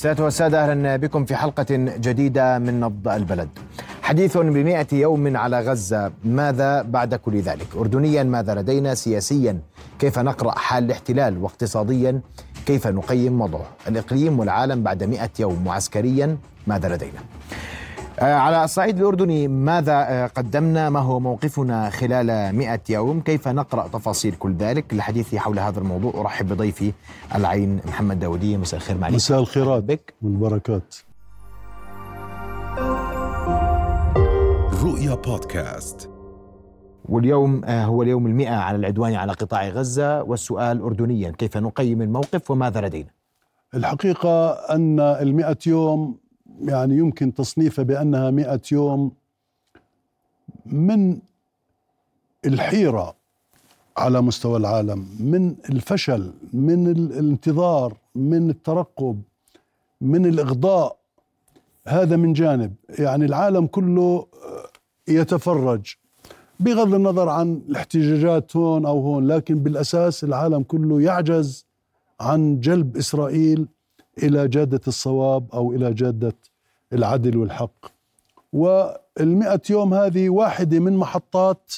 سادة والسادة أهلا بكم في حلقة جديدة من نبض البلد. حديث بمئة يوم على غزة ماذا بعد كل ذلك؟ أردنيا ماذا لدينا؟ سياسيا كيف نقرأ حال الاحتلال؟ واقتصاديا كيف نقيم وضعه؟ الإقليم والعالم بعد مئة يوم وعسكريا ماذا لدينا؟ على الصعيد الأردني ماذا آه، قدمنا؟ ما هو موقفنا خلال مئة يوم؟ كيف نقرأ تفاصيل كل ذلك؟ للحديث حول هذا الموضوع أرحب بضيفي العين محمد داودية مساء الخير معك. مساء الخيرات بك. والبركات. رؤيا بودكاست. واليوم آه، هو اليوم المئة على العدوان على قطاع غزة. والسؤال أردنيا كيف نقيم الموقف وماذا لدينا؟ الحقيقة أن المئة يوم يعني يمكن تصنيفها بأنها مئة يوم من الحيرة على مستوى العالم من الفشل من الانتظار من الترقب من الإغضاء. هذا من جانب. يعني العالم كله يتفرج. بغض النظر عن الاحتجاجات هون أو هون لكن بالأساس العالم كله يعجز عن جلب إسرائيل إلى جادة الصواب أو إلى جادة العدل والحق. والمئة يوم هذه واحدة من محطات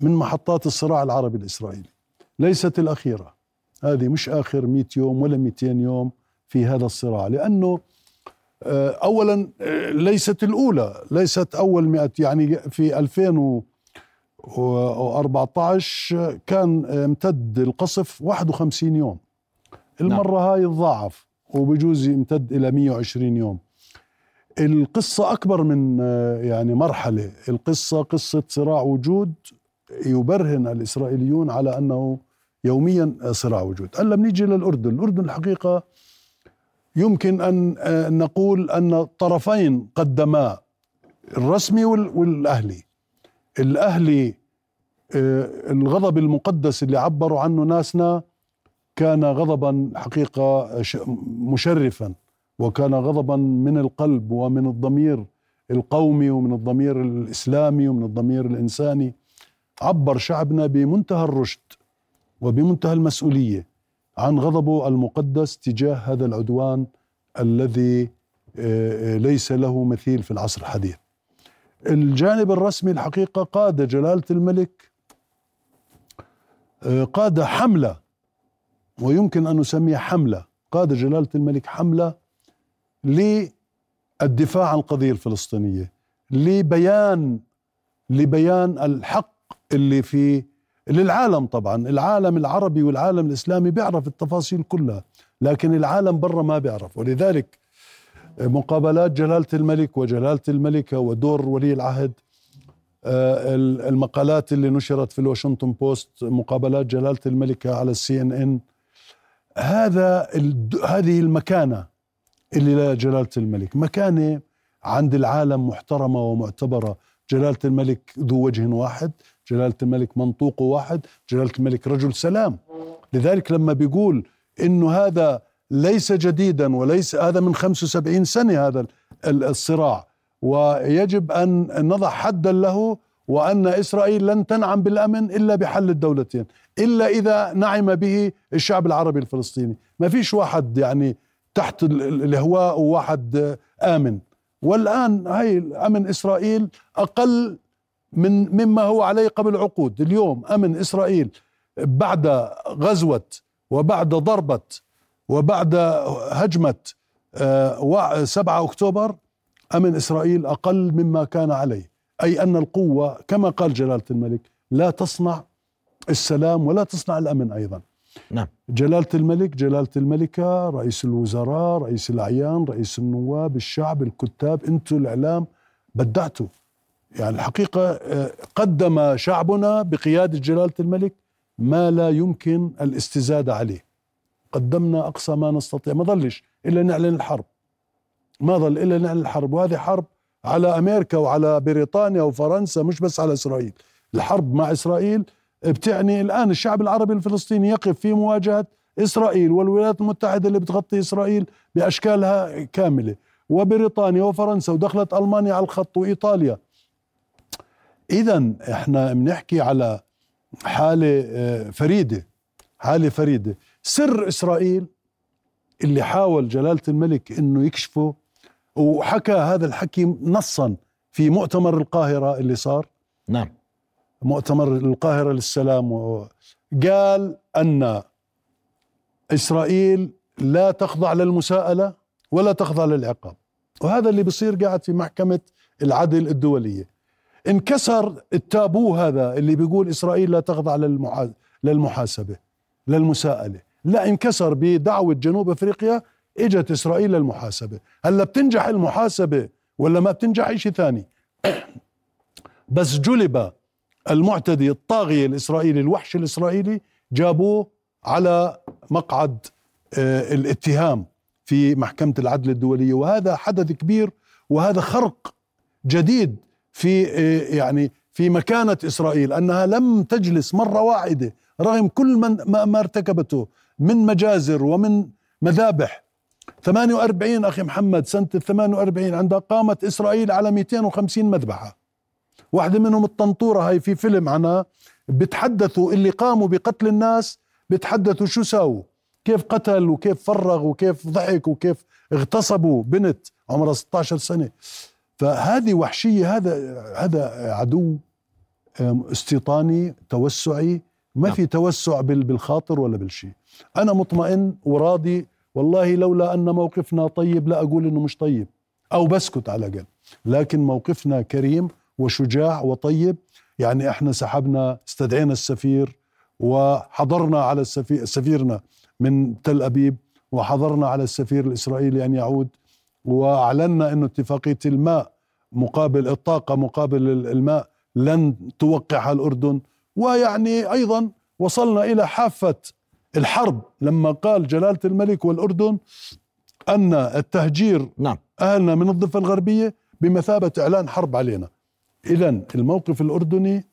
من محطات الصراع العربي الإسرائيلي. ليست الأخيرة. هذه مش آخر مئة يوم ولا 200 يوم في هذا الصراع. لأنه آه، أولا آه، ليست الأولى. ليست أول مئة يعني في 2014 كان امتد القصف 51 يوم. المرة نعم. هاي تضاعف وبجوز يمتد إلى 120 يوم. القصة أكبر من يعني مرحلة. القصة قصة صراع وجود يبرهن الإسرائيليون على أنه يوميا صراع وجود. هلأ بنيجي للأردن. الأردن الحقيقة يمكن أن نقول أن الطرفين قدما الرسمي والأهلي. الأهلي الغضب المقدس اللي عبروا عنه ناسنا كان غضبا حقيقة مشرفا. وكان غضبا من القلب ومن الضمير القومي ومن الضمير الإسلامي ومن الضمير الإنساني عبر شعبنا بمنتهى الرشد وبمنتهى المسؤولية عن غضبه المقدس تجاه هذا العدوان الذي آه، آه، ليس له مثيل في العصر الحديث. الجانب الرسمي الحقيقة قاد جلالة الملك آه، قاد حملة ويمكن أن نسميها حملة، قاد جلالة الملك حملة للدفاع عن القضية الفلسطينية لبيان لبيان الحق اللي في للعالم طبعا العالم العربي والعالم الإسلامي بيعرف التفاصيل كلها لكن العالم برا ما بيعرف. ولذلك مقابلات جلالة الملك وجلالة الملكة ودور ولي العهد آه، المقالات اللي نشرت في الواشنطن بوست مقابلات جلالة الملكة على السي إن إن هذا هذه المكانة اللي لا جلالة الملك. مكانة عند العالم محترمة ومعتبرة. جلالة الملك ذو وجه واحد جلالة الملك منطوق واحد جلالة الملك رجل سلام. لذلك لما بيقول إنه هذا ليس جديدا وليس هذا من 75 سنة هذا الصراع. ويجب أن نضع حدا له وأن إسرائيل لن تنعم بالأمن إلا بحل الدولتين إلا إذا نعم به الشعب العربي الفلسطيني. ما فيش واحد يعني تحت الهواء وواحد آمن. والآن هاي أمن إسرائيل أقل من مما هو عليه قبل عقود اليوم أمن إسرائيل بعد غزوة وبعد ضربة وبعد هجمة آه، سبعة أكتوبر أمن إسرائيل أقل مما كان عليه. أي أن القوة كما قال جلالة الملك لا تصنع السلام ولا تصنع الأمن أيضا. نعم. جلالة الملك جلالة الملكة رئيس الوزراء رئيس الأعيان رئيس النواب الشعب الكتاب أنتم الإعلام بدعتوا يعني الحقيقة آه، قدم شعبنا بقيادة جلالة الملك ما لا يمكن الاستزادة عليه. قدمنا أقصى ما نستطيع. ما ظلش إلا نعلن الحرب. ما ظل إلا نعلن الحرب. وهذه حرب على أمريكا وعلى بريطانيا وفرنسا مش بس على إسرائيل. الحرب مع إسرائيل بتعني الآن الشعب العربي الفلسطيني يقف في مواجهة إسرائيل والولايات المتحدة اللي بتغطي إسرائيل بأشكالها كاملة. وبريطانيا وفرنسا ودخلت ألمانيا على الخط وإيطاليا. إذا إحنا بنحكي على حالة آه، فريدة حالة فريدة. سر إسرائيل اللي حاول جلالة الملك إنه يكشفه وحكى هذا الحكي نصا في مؤتمر القاهرة اللي صار. نعم. مؤتمر القاهرة للسلام قال أن إسرائيل لا تخضع للمساءلة ولا تخضع للعقاب. وهذا اللي بصير قاعد في محكمة العدل الدولية. انكسر التابو هذا اللي بيقول إسرائيل لا تخضع للمحاسبة للمساءلة. لا انكسر بدعوة جنوب أفريقيا إجت إسرائيل للمحاسبة. هلا بتنجح المحاسبة ولا ما بتنجح شيء ثاني؟ بس جلب المعتدي الطاغية الإسرائيلي الوحش الإسرائيلي جابوه على مقعد آه، الاتهام في محكمة العدل الدولية. وهذا حدث كبير وهذا خرق جديد في آه، يعني في مكانة إسرائيل أنها لم تجلس مرة واحدة رغم كل من ما ارتكبته من مجازر ومن مذابح. 48 أخي محمد سنة 48 عندها قامت إسرائيل على 250 مذبحة. واحدة منهم الطنطورة هاي في فيلم عنها بتحدثوا اللي قاموا بقتل الناس بتحدثوا شو ساووا؟ كيف قتل وكيف فرغ وكيف ضحك وكيف اغتصبوا بنت عمرها 16 سنة. فهذه وحشية هذا هذا عدو استيطاني توسعي. ما في توسع بالخاطر ولا بالشيء. أنا مطمئن وراضي والله لولا أن موقفنا طيب لا أقول أنه مش طيب. أو بسكت على الأقل. لكن موقفنا كريم وشجاع وطيب. يعني إحنا سحبنا استدعينا السفير وحضرنا على السفير سفيرنا من تل أبيب وحضرنا على السفير الإسرائيلي أن يعود وأعلنا إنه اتفاقية الماء مقابل الطاقة مقابل الماء لن توقعها الأردن. ويعني أيضا وصلنا إلى حافة الحرب لما قال جلالة الملك والأردن أن التهجير نعم. أهلنا من الضفة الغربية بمثابة إعلان حرب علينا. اذا الموقف الأردني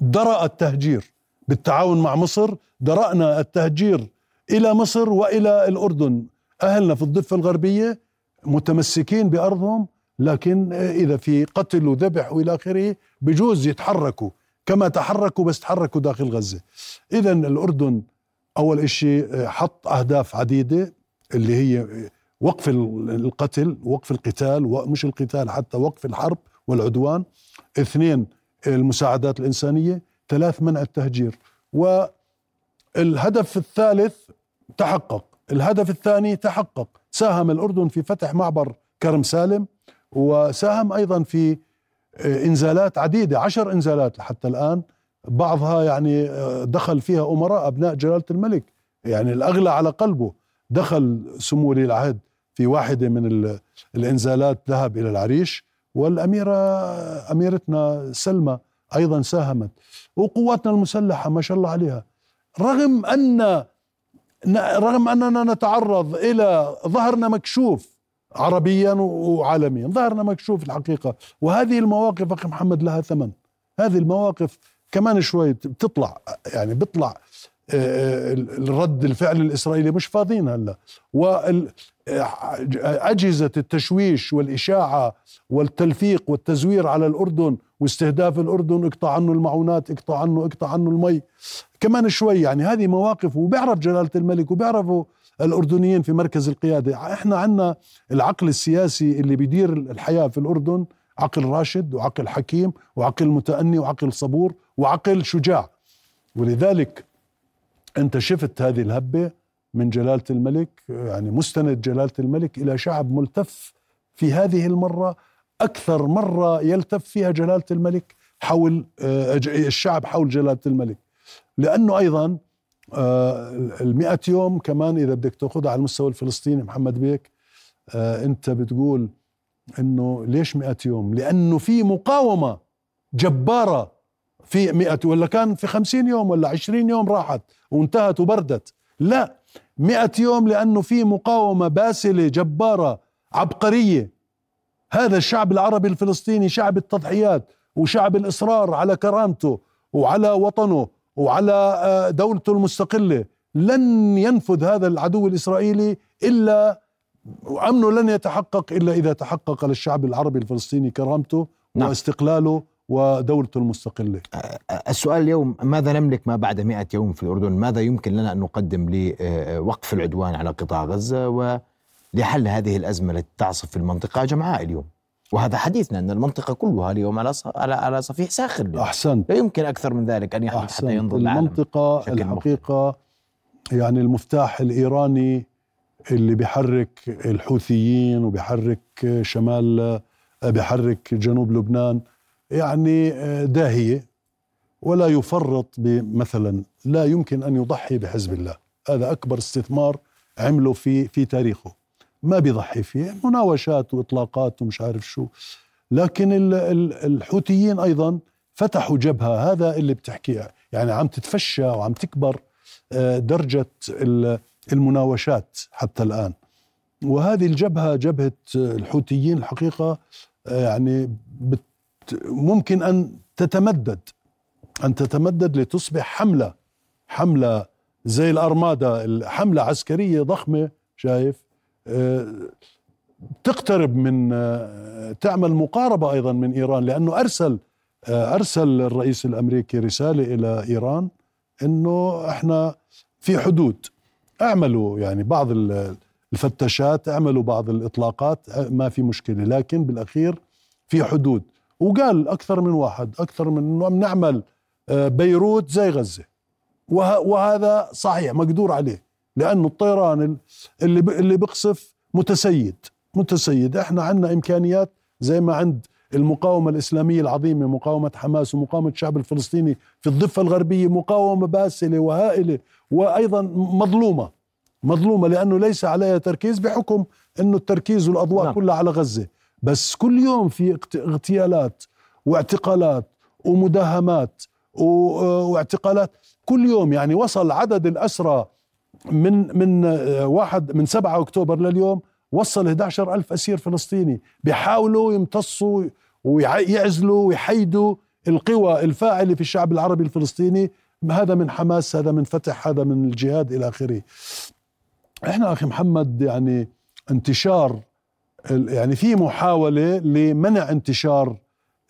درأ التهجير بالتعاون مع مصر درأنا التهجير إلى مصر وإلى الأردن. أهلنا في الضفة الغربية متمسكين بأرضهم لكن إذا في قتل وذبح وإلى آخره بجوز يتحركوا كما تحركوا بس تحركوا داخل غزة. اذا الأردن أول شيء حط أهداف عديدة اللي هي وقف القتل وقف القتال ومش القتال حتى وقف الحرب والعدوان. اثنين المساعدات الإنسانية. ثلاث منع التهجير. والهدف الثالث تحقق. الهدف الثاني تحقق. ساهم الأردن في فتح معبر كرم سالم وساهم أيضا في آه، إنزالات عديدة عشر إنزالات حتى الآن. بعضها يعني آه، دخل فيها أمراء أبناء جلالة الملك. يعني الأغلى على قلبه. دخل سمو ولي العهد في واحدة من الإنزالات ذهب إلى العريش. والأميرة أميرتنا سلمى أيضا ساهمت. وقواتنا المسلحة ما شاء الله عليها. رغم أن رغم أننا نتعرض إلى ظهرنا مكشوف عربيا وعالميا ظهرنا مكشوف الحقيقة. وهذه المواقف أخي محمد لها ثمن. هذه المواقف كمان شوي بتطلع يعني بيطلع الرد الفعل الإسرائيلي مش فاضيين هلأ. واجهزه التشويش والإشاعة والتلفيق والتزوير على الأردن واستهداف الأردن اقطع عنه المعونات اقطع عنه اقطع عنه المي. كمان شوي يعني هذه مواقف وبيعرف جلالة الملك وبيعرفوا الأردنيين في مركز القيادة. إحنا عندنا العقل السياسي اللي بيدير الحياة في الأردن عقل راشد وعقل حكيم وعقل متأني وعقل صبور وعقل شجاع. ولذلك أنت شفت هذه الهبة من جلالة الملك يعني مستند جلالة الملك إلى شعب ملتف في هذه المرة أكثر مرة يلتف فيها جلالة الملك حول آه، الشعب حول جلالة الملك. لأنه أيضا آه، المئة يوم كمان إذا بدك تأخذها على المستوى الفلسطيني محمد بيك آه، أنت بتقول إنه ليش مئة يوم؟ لأنه في مقاومة جبارة في مئة ولا كان في خمسين يوم ولا عشرين يوم راحت وانتهت وبردت. لا مئة يوم لأنه في مقاومة باسلة جبارة عبقرية هذا الشعب العربي الفلسطيني شعب التضحيات وشعب الإصرار على كرامته وعلى وطنه وعلى آه، دولته المستقلة لن ينفذ هذا العدو الإسرائيلي إلا وأمنه لن يتحقق إلا إذا تحقق للشعب العربي الفلسطيني كرامته نعم. واستقلاله ودولته المستقلة؟ السؤال اليوم ماذا نملك ما بعد مئة يوم في الأردن؟ ماذا يمكن لنا أن نقدم لوقف العدوان على قطاع غزة ولحل هذه الأزمة التي تعصف في المنطقة جمعاء اليوم؟ وهذا حديثنا أن المنطقة كلها اليوم على على على صفيح ساخر اليوم. أحسنت. لا يمكن أكثر من ذلك أن يحدث حتى ينظر المنطقة الحقيقة يعني المفتاح الإيراني اللي بيحرك الحوثيين وبيحرك شمال بيحرك جنوب لبنان يعني داهية ولا يفرط بمثلا لا يمكن أن يضحي بحزب الله. هذا أكبر استثمار عمله في في تاريخه. ما بيضحي فيه؟ مناوشات وإطلاقات ومش عارف شو. لكن الحوثيين أيضا فتحوا جبهة. هذا اللي بتحكيه. يعني عم تتفشى وعم تكبر آه، درجة المناوشات حتى الآن. وهذه الجبهة جبهة الحوثيين الحقيقة آه، يعني ممكن أن تتمدد أن تتمدد لتصبح حملة حملة زي الأرمادة حملة عسكرية ضخمة شايف؟ آه، تقترب من آه، تعمل مقاربة أيضا من إيران لأنه أرسل أرسل الرئيس الأمريكي رسالة إلى إيران أنه إحنا في حدود. اعملوا يعني بعض الفتشات اعملوا بعض الإطلاقات ما في مشكلة لكن بالأخير في حدود. وقال أكثر من واحد أكثر من انه آه، بيروت زي غزة. وهذا صحيح مقدور عليه لأنه الطيران اللي اللي بقصف متسيد متسيد. إحنا عندنا إمكانيات زي ما عند المقاومة الإسلامية العظيمة مقاومة حماس ومقاومة الشعب الفلسطيني في الضفة الغربية مقاومة باسلة وهائلة وأيضا مظلومة مظلومة لأنه ليس عليها تركيز بحكم أنه التركيز والأضواء نعم. كلها على غزة. بس كل يوم في اغتيالات واعتقالات ومداهمات واعتقالات. كل يوم يعني وصل عدد الأسرى من من واحد من 7 أكتوبر لليوم وصل 11 ألف أسير فلسطيني. بيحاولوا يمتصوا ويعزلوا ويحيدوا القوى الفاعلة في الشعب العربي الفلسطيني. هذا من حماس هذا من فتح هذا من الجهاد إلى آخره. إحنا أخي محمد يعني انتشار يعني في محاولة لمنع انتشار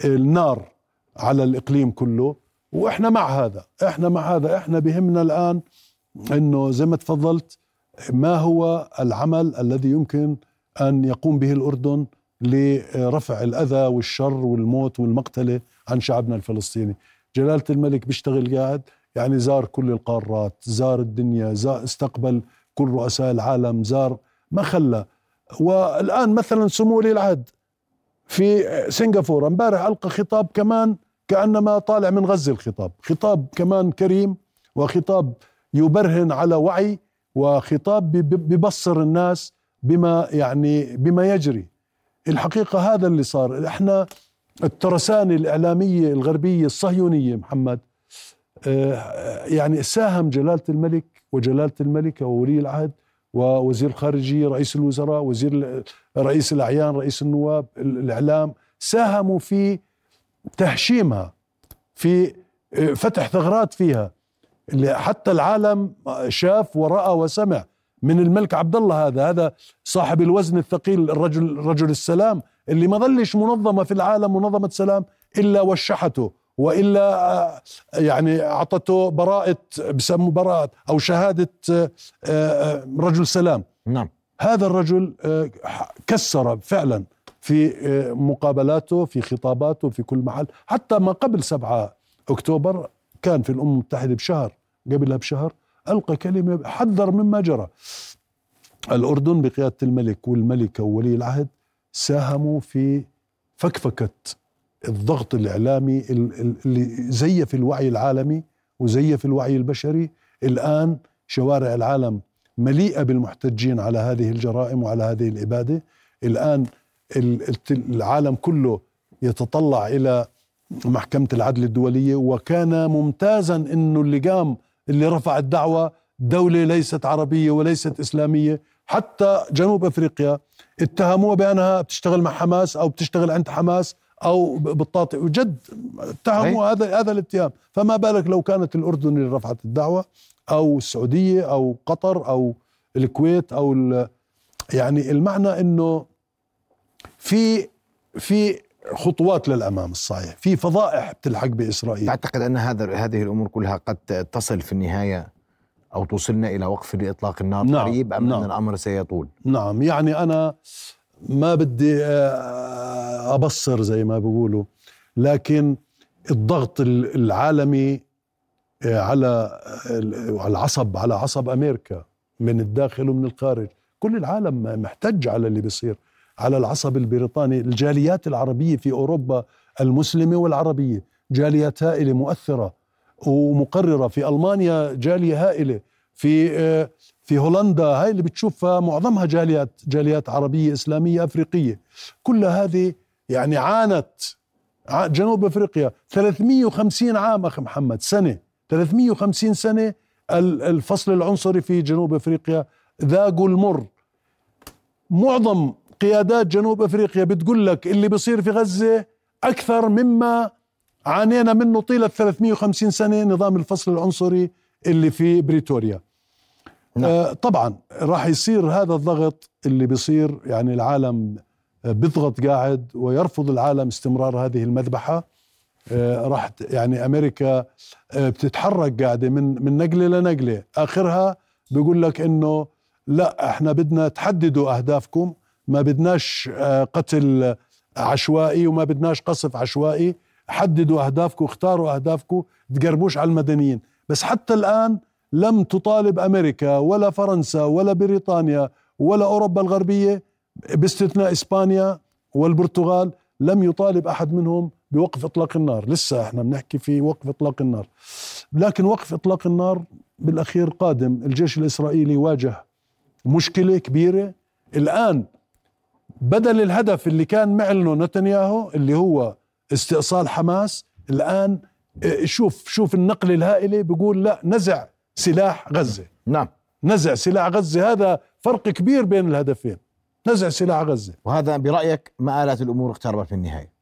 النار على الإقليم كله وإحنا مع هذا إحنا مع هذا إحنا بهمنا الآن أنه زي ما تفضلت ما هو العمل الذي يمكن أن يقوم به الأردن لرفع الأذى والشر والموت والمقتلة عن شعبنا الفلسطيني؟ جلالة الملك بيشتغل قاعد يعني زار كل القارات زار الدنيا زار استقبل كل رؤساء العالم زار ما خلى والان مثلا سمو ولي العهد في سنغافورة. امبارح ألقى خطاب كمان كأنما طالع من غزة الخطاب. خطاب كمان كريم وخطاب يبرهن على وعي وخطاب ببصر الناس بما يعني بما يجري. الحقيقة هذا اللي صار. إحنا الترسانة الإعلامية الغربية الصهيونية محمد آه، يعني ساهم جلالة الملك وجلالة الملكة وولي العهد ووزير الخارجية رئيس الوزراء وزير رئيس الأعيان رئيس النواب الإعلام ساهموا في تهشيمها في آه، فتح ثغرات فيها. حتى العالم شاف ورأى وسمع من الملك عبد الله هذا هذا صاحب الوزن الثقيل الرجل رجل السلام اللي ما ظلش منظمة في العالم منظمة سلام إلا وشحته. وإلا آه، يعني أعطته براءة بسموا براءة أو شهادة آه، آه، رجل سلام. نعم. هذا الرجل كسر فعلا في مقابلاته في خطاباته في كل محل حتى ما قبل 7 أكتوبر كان في الأمم المتحدة بشهر قبلها بشهر ألقى كلمة حذر مما جرى. الأردن بقيادة الملك والملكة وولي العهد ساهموا في فكفكة الضغط الإعلامي اللي زيف الوعي العالمي وزيف الوعي البشري. الآن شوارع العالم مليئة بالمحتجين على هذه الجرائم وعلى هذه الإبادة. الآن العالم كله يتطلع إلى محكمة العدل الدولية وكان ممتازا إنه اللي قام اللي رفع الدعوة دولة ليست عربية وليست إسلامية. حتى جنوب أفريقيا اتهموها بأنها بتشتغل مع حماس أو بتشتغل عند حماس. أو بتطاطئ وجد اتهموا هذا هذا الاتهام. فما بالك لو كانت الأردن اللي رفعت الدعوة أو السعودية أو قطر أو الكويت أو يعني المعنى أنه في في خطوات للأمام الصحيح. في فضائح بتلحق بإسرائيل. تعتقد أن هذا هذه الأمور كلها قد تصل في النهاية أو توصلنا إلى وقف لإطلاق النار نعم، قريب أم نعم. ان الأمر سيطول؟ نعم. يعني أنا ما بدي آه، أبصر زي ما بيقولوا. لكن الضغط ال- العالمي آه، على العصب على عصب أمريكا من الداخل ومن الخارج. كل العالم محتج على اللي بيصير على العصب البريطاني. الجاليات العربية في أوروبا المسلمة والعربية جاليات هائلة مؤثرة ومقررة. في ألمانيا جالية هائلة. في آه، في هولندا هاي اللي بتشوفها معظمها جاليات جاليات عربية إسلامية أفريقية. كل هذه يعني عانت جنوب أفريقيا. 350 عام أخي محمد سنة. 350 سنة ال- الفصل العنصري في جنوب أفريقيا ذاقوا المر. معظم قيادات جنوب أفريقيا بتقول لك اللي بيصير في غزة أكثر مما عانينا منه طيلة 350 سنة نظام الفصل العنصري اللي في بريتوريا. نعم. آه طبعا راح يصير هذا الضغط اللي بيصير يعني العالم بيضغط قاعد ويرفض العالم استمرار هذه المذبحة. آه، راح يعني أمريكا آه، بتتحرك قاعدة من من نقلة لنقلة. آخرها بيقول لك إنه لا إحنا بدنا تحددوا أهدافكم. ما بدناش قتل عشوائي وما بدناش قصف عشوائي. حددوا أهدافكم اختاروا أهدافكم تقربوش على المدنيين. بس حتى الآن لم تطالب أمريكا ولا فرنسا ولا بريطانيا ولا أوروبا الغربية باستثناء إسبانيا والبرتغال لم يطالب أحد منهم بوقف إطلاق النار. لسه إحنا بنحكي في وقف إطلاق النار. لكن وقف إطلاق النار بالأخير قادم. الجيش الإسرائيلي واجه مشكلة كبيرة. الآن بدل الهدف اللي كان معلنه نتنياهو اللي هو استئصال حماس الآن آه، شوف شوف النقله الهائلة بيقول لا نزع سلاح غزة. نعم. نزع سلاح غزة هذا فرق كبير بين الهدفين. نزع سلاح غزة. وهذا برأيك مآلات الأمور اقتربت من النهاية؟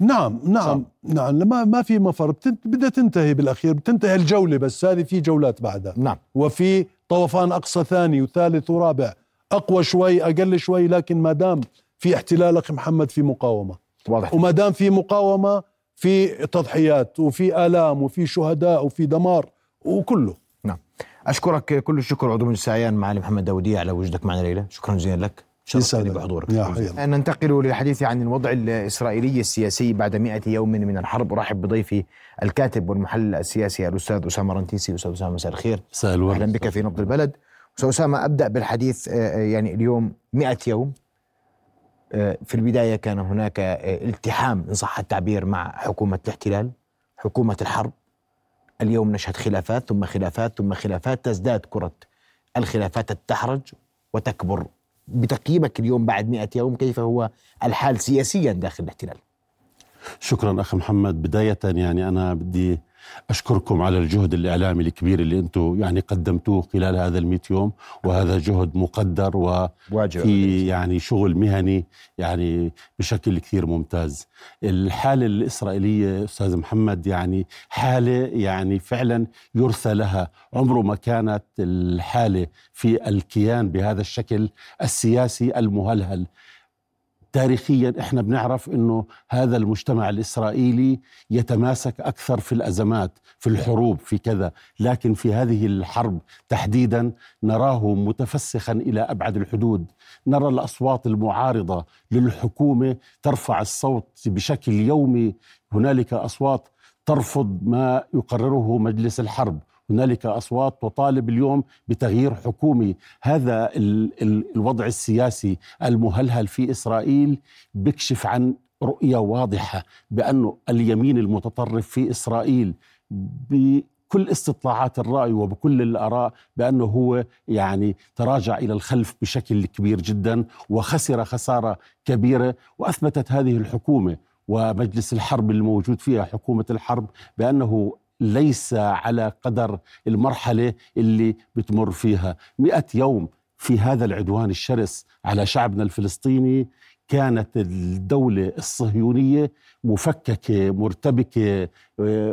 نعم نعم نعم ما ما في مفر. بدها تنتهي بالأخير بتنتهي الجولة بس هذه في جولات بعدها. نعم. وفي طوفان أقصى ثاني وثالث ورابع. أقوى شوي أقل شوي لكن ما دام في احتلال أخي محمد في مقاومة. واضح. وما دام في مقاومة في تضحيات وفي آلام وفي شهداء وفي دمار وكله. نعم. أشكرك كل الشكر عضو مجلس اعيان معالي محمد داودية على وجودك معنا ليله شكرا جزيلا لك. شرفتني. بحضورك. ننتقل للحديث عن الوضع الإسرائيلي السياسي بعد مئة يوم من الحرب. أرحب بضيفي الكاتب والمحلل السياسي الأستاذ أسامة رنتيسي. أستاذ أسامة مساء الخير. أهلا بك في نبض البلد. أستاذ أسامة أبدأ بالحديث آه، آه، يعني اليوم مئة يوم. في البداية كان هناك آه، التحام إن صح التعبير مع حكومة الاحتلال حكومة الحرب. اليوم نشهد خلافات ثم خلافات ثم خلافات تزداد كرة الخلافات تتحرج وتكبر. بتقييمك اليوم بعد مئة يوم كيف هو الحال سياسيا داخل الاحتلال؟ شكرا اخ محمد. بداية يعني أنا بدي أشكركم على الجهد الإعلامي الكبير اللي أنتم يعني قدمتوه خلال هذا ال يوم وهذا جهد مقدر و واجب في يعني شغل مهني يعني بشكل كثير ممتاز. الحالة الإسرائيلية أستاذ محمد يعني حالة يعني فعلا يرثى لها. عمره ما كانت الحالة في الكيان بهذا الشكل السياسي المهلهل. تاريخيا إحنا بنعرف إنه هذا المجتمع الإسرائيلي يتماسك أكثر في الأزمات في الحروب في كذا. لكن في هذه الحرب تحديدا نراه متفسخا إلى أبعد الحدود. نرى الأصوات المعارضة للحكومة ترفع الصوت بشكل يومي. هنالك أصوات ترفض ما يقرره مجلس الحرب. هنالك أصوات تطالب اليوم بتغيير حكومي. هذا ال ال الوضع السياسي المهلهل في إسرائيل بيكشف عن رؤية واضحة بانه اليمين المتطرف في إسرائيل بكل استطلاعات الرأي وبكل الآراء بأنه هو يعني تراجع إلى الخلف بشكل كبير جدا وخسر خسارة كبيرة وأثبتت هذه الحكومة. ومجلس الحرب الموجود فيها حكومة الحرب بأنه ليس على قدر المرحلة اللي بتمر فيها. مئة يوم في هذا العدوان الشرس على شعبنا الفلسطيني كانت الدولة الصهيونية مفككة مرتبكة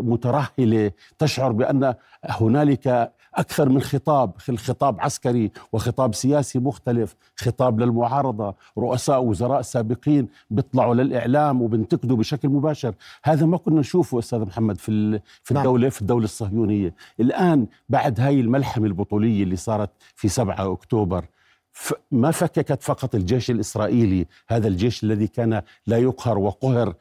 مترهلة تشعر بأن هنالك أكثر من خطاب خطاب عسكري وخطاب سياسي مختلف خطاب للمعارضة رؤساء وزراء سابقين بيطلعوا للإعلام وبنتقدوا بشكل مباشر. هذا ما كنا نشوفه أستاذ محمد في في نعم. الدولة في الدولة الصهيونية. الآن بعد هاي الملحمة البطولية اللي صارت في 7 أكتوبر ما فككت فقط الجيش الإسرائيلي هذا الجيش الذي كان لا يقهر وقهر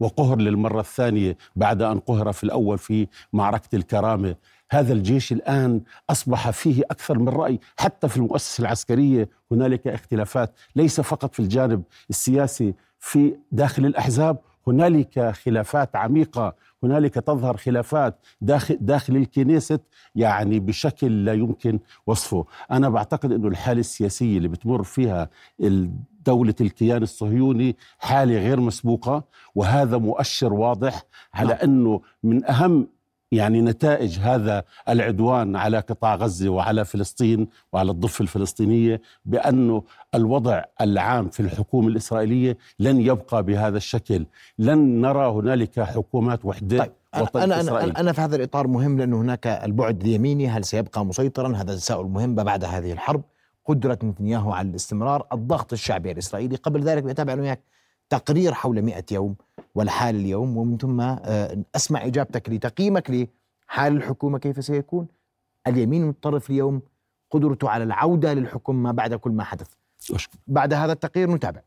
وقهر للمرة الثانية بعد أن قهر في الأول في معركة الكرامة. هذا الجيش الآن أصبح فيه أكثر من رأي. حتى في المؤسسة العسكرية هنالك اختلافات ليس فقط في الجانب السياسي في داخل الأحزاب هنالك خلافات عميقة. هنالك تظهر خلافات داخل, داخل الكنيست يعني بشكل لا يمكن وصفه. أنا بعتقد أنه الحالة السياسية اللي بتمر فيها دولة الكيان الصهيوني حالة غير مسبوقة وهذا مؤشر واضح على نعم. أنه من أهم يعني نتائج هذا العدوان على قطاع غزة وعلى فلسطين وعلى الضفة الفلسطينية بأنه الوضع العام في الحكومة الإسرائيلية لن يبقى بهذا الشكل، لن نرى هنالك حكومات وحدة طيب. أنا, أنا, أنا في هذا الإطار مهم لأنه هناك البعد اليميني هل سيبقى مسيطرا؟ هذا تساؤل مهم بعد هذه الحرب. قدرة نتنياهو على الاستمرار الضغط الشعبي الإسرائيلي. قبل ذلك بتابع وياك تقرير حول 100 يوم والحال اليوم ومن ثم آه، أسمع إجابتك لتقييمك لحال الحكومة كيف سيكون. اليمين المتطرف اليوم قدرته على العودة للحكم ما بعد كل ما حدث. بعد هذا التقرير نتابع.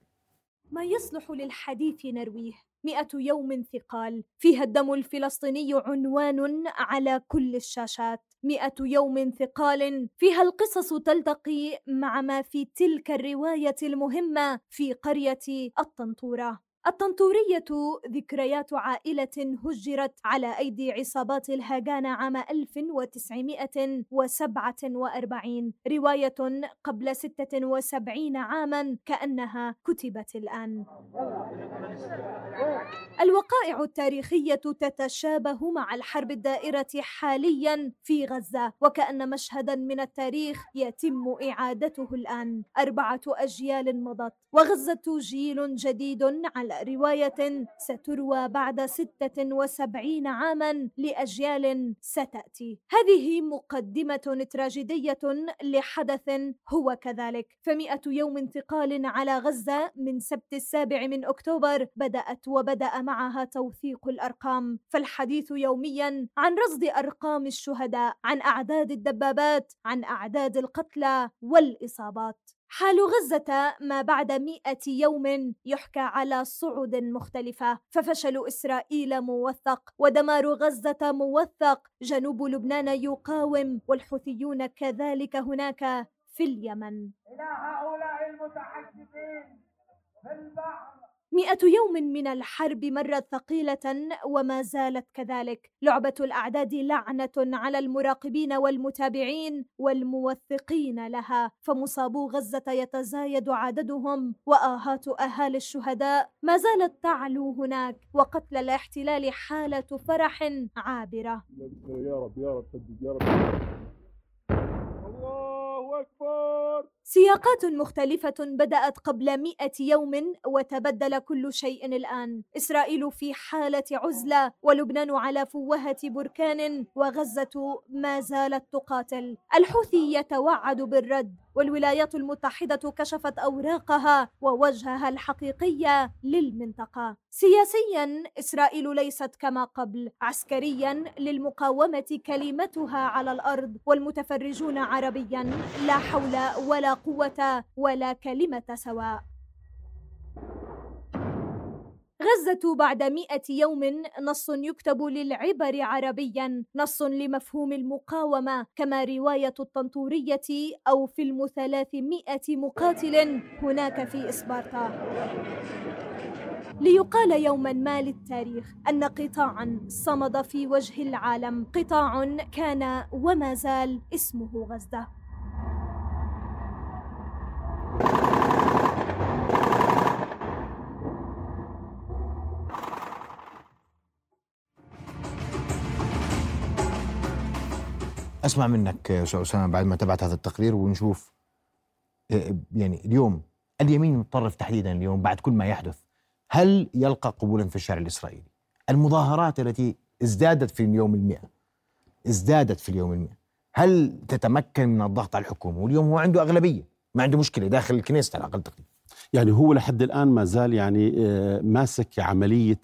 ما يصلح للحديث نرويه؟ مئة يوم ثقال فيها الدم الفلسطيني عنوان على كل الشاشات. مئة يوم ثقال فيها القصص تلتقي مع ما في تلك الرواية المهمة في قرية الطنطورة. الطنطورية ذكريات عائلة هجرت على أيدي عصابات الهاجان عام 1947 رواية قبل 76 عاما كأنها كتبت الآن. الوقائع التاريخية تتشابه مع الحرب الدائرة حاليا في غزة وكأن مشهدا من التاريخ يتم إعادته الآن. أربعة أجيال مضت وغزة جيل جديد على رواية ستروى بعد ستة وسبعين عاما لأجيال ستأتي. هذه مقدمة تراجيدية لحدث هو كذلك. فمئة يوم انتقال على غزة من سبت السابع من أكتوبر بدأت وبدأ معها توثيق الأرقام. فالحديث يوميا عن رصد أرقام الشهداء عن أعداد الدبابات عن أعداد القتلى والإصابات. حال غزة ما بعد مئة يوم يحكى على صعد مختلفة ففشل إسرائيل موثق ودمار غزة موثق. جنوب لبنان يقاوم والحوثيون كذلك هناك في اليمن. إلى هؤلاء المتحدثين في البحر. مئة يوم من الحرب مرت ثقيلة وما زالت كذلك. لعبة الأعداد لعنة على المراقبين والمتابعين والموثقين لها. فمصابو غزة يتزايد عددهم وآهات أهالي الشهداء. ما زالت تعلو هناك وقتل الاحتلال حالة فرح عابرة. يا رب يا رب يا رب. أكبر. سياقات مختلفة بدأت قبل مئة يوم وتبدل كل شيء الآن. إسرائيل في حالة عزلة ولبنان على فوهة بركان وغزة ما زالت تقاتل. الحوثي يتوعد بالرد. والولايات المتحدة كشفت أوراقها ووجهها الحقيقي للمنطقة. سياسيا إسرائيل ليست كما قبل. عسكريا للمقاومة كلمتها على الأرض. والمتفرجون عربيا لا حول ولا قوة ولا كلمة سواء. غزة بعد مئة يوم نص يكتب للعبر عربيا نص لمفهوم المقاومة كما رواية الطنطورية أو فيلم ثلاثمائة مقاتل هناك في إسبارتا. ليقال يوما ما للتاريخ أن قطاعا صمد في وجه العالم. قطاع كان وما زال اسمه غزة. أسمع منك أستاذ أسامة بعد ما تابعت هذا التقرير ونشوف آه، يعني اليوم اليمين المتطرف تحديدا اليوم بعد كل ما يحدث هل يلقى قبولا في الشارع الإسرائيلي؟ المظاهرات التي ازدادت في اليوم المئة ازدادت في اليوم المئة هل تتمكن من الضغط على الحكومة؟ واليوم هو عنده أغلبية ما عنده مشكلة داخل الكنيسة على الأقل تقريبا. يعني هو لحد الآن ما زال يعني آه، ماسك عملية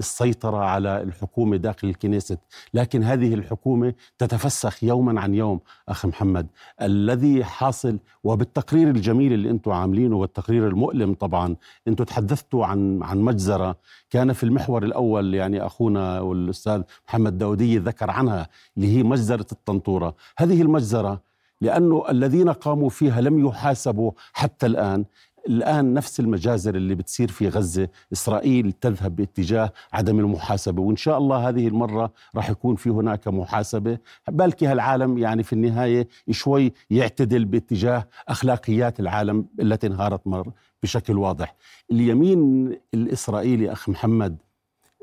السيطرة على الحكومة داخل الكنيست لكن هذه الحكومة تتفسخ يوما عن يوم أخ محمد. الذي حاصل وبالتقرير الجميل اللي أنتم عاملينه والتقرير المؤلم طبعا أنتم تحدثتوا عن عن مجزرة. كان في المحور الأول يعني أخونا والأستاذ محمد داودية ذكر عنها اللي هي مجزرة الطنطورة. هذه المجزرة لأنه الذين قاموا فيها لم يحاسبوا حتى الآن. الآن نفس المجازر اللي بتصير في غزة إسرائيل تذهب باتجاه عدم المحاسبة وإن شاء الله هذه المرة راح يكون في هناك محاسبة. بلكي هالعالم يعني في النهاية شوي يعتدل باتجاه أخلاقيات العالم التي انهارت مر بشكل واضح. اليمين الإسرائيلي أخ محمد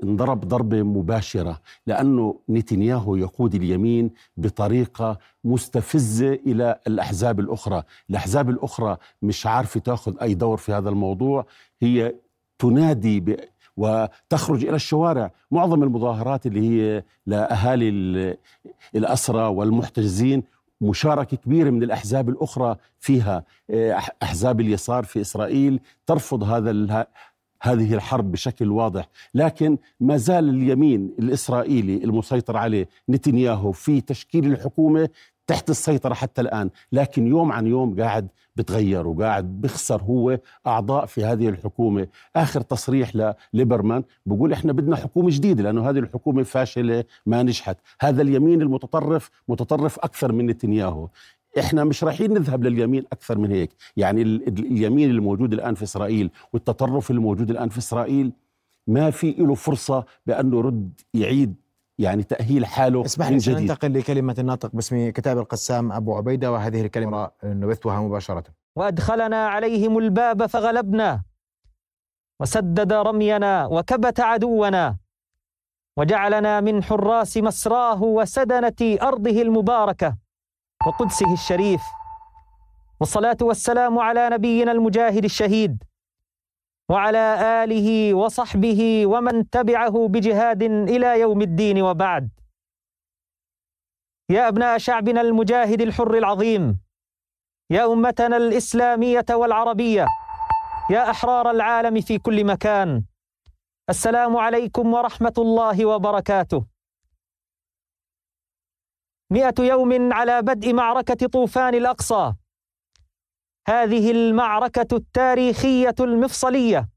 انضرب ضربة مباشرة لأنه نتنياهو يقود اليمين بطريقة مستفزة إلى الأحزاب الأخرى. الأحزاب الأخرى مش عارفة تأخذ أي دور في هذا الموضوع. هي تنادي ب وتخرج إلى الشوارع. معظم المظاهرات اللي هي لأهالي الأسرى والمحتجزين مشاركة كبيرة من الأحزاب الأخرى فيها. أحزاب اليسار في إسرائيل ترفض هذا هذه الحرب بشكل واضح. لكن ما زال اليمين الإسرائيلي المسيطر عليه نتنياهو في تشكيل الحكومة تحت السيطرة حتى الآن. لكن يوم عن يوم قاعد بتغير وقاعد بخسر هو أعضاء في هذه الحكومة. آخر تصريح لليبرمان بقول إحنا بدنا حكومة جديدة لأنه هذه الحكومة فاشلة ما نجحت. هذا اليمين المتطرف متطرف أكثر من نتنياهو. إحنا مش رايحين نذهب لليمين أكثر من هيك. يعني اليمين الموجود الآن في إسرائيل والتطرف الموجود الآن في إسرائيل ما في له فرصة بانه يرد يعيد يعني تأهيل حاله اسمح لي ننتقل لكلمة الناطق باسم كتاب القسام أبو عبيدة وهذه الكلمة نبثها مباشرة. وأدخلنا عليهم الباب فغلبنا وسدد رمينا وكبت عدونا وجعلنا من حراس مسراه وسدنة أرضه المباركة. وقدسه الشريف. والصلاة والسلام على نبينا المجاهد الشهيد. وعلى آله وصحبه ومن تبعه بجهاد إلى يوم الدين وبعد. يا أبناء شعبنا المجاهد الحر العظيم. يا أمتنا الإسلامية والعربية. يا أحرار العالم في كل مكان. السلام عليكم ورحمة الله وبركاته. مئة يوم على بدء معركة طوفان الأقصى. هذه المعركة التاريخية المفصلية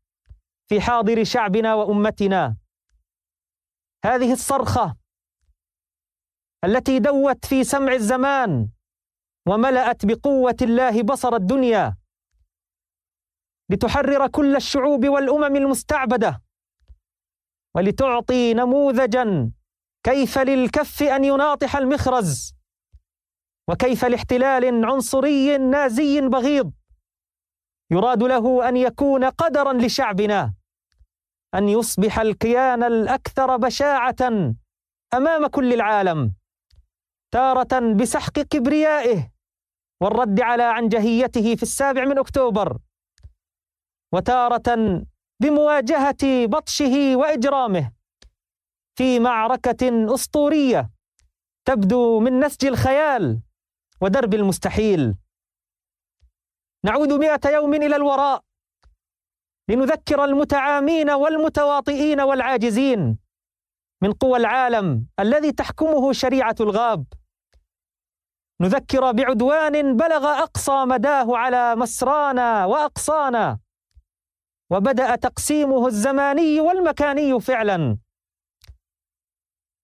في حاضر شعبنا وأمتنا. هذه الصرخة التي دوت في سمع الزمان وملأت بقوة الله بصر الدنيا. لتحرر كل الشعوب والأمم المستعبدة ولتعطي نموذجا كيف للكف أن يناطح المخرز؟ وكيف لاحتلال عنصري نازي بغيض؟ يراد له أن يكون قدرا لشعبنا أن يصبح الكيان الأكثر بشاعة أمام كل العالم تارة بسحق كبريائه والرد على عنجهيته في السابع من أكتوبر وتارة بمواجهة بطشه وإجرامه. في معركة أسطورية تبدو من نسج الخيال ودرب المستحيل. نعود مئة يوم إلى الوراء لنذكر المتعامين والمتواطئين والعاجزين من قوى العالم الذي تحكمه شريعة الغاب. نذكر بعدوان بلغ أقصى مداه على مسرانا وأقصانا وبدأ تقسيمه الزماني والمكاني فعلاً.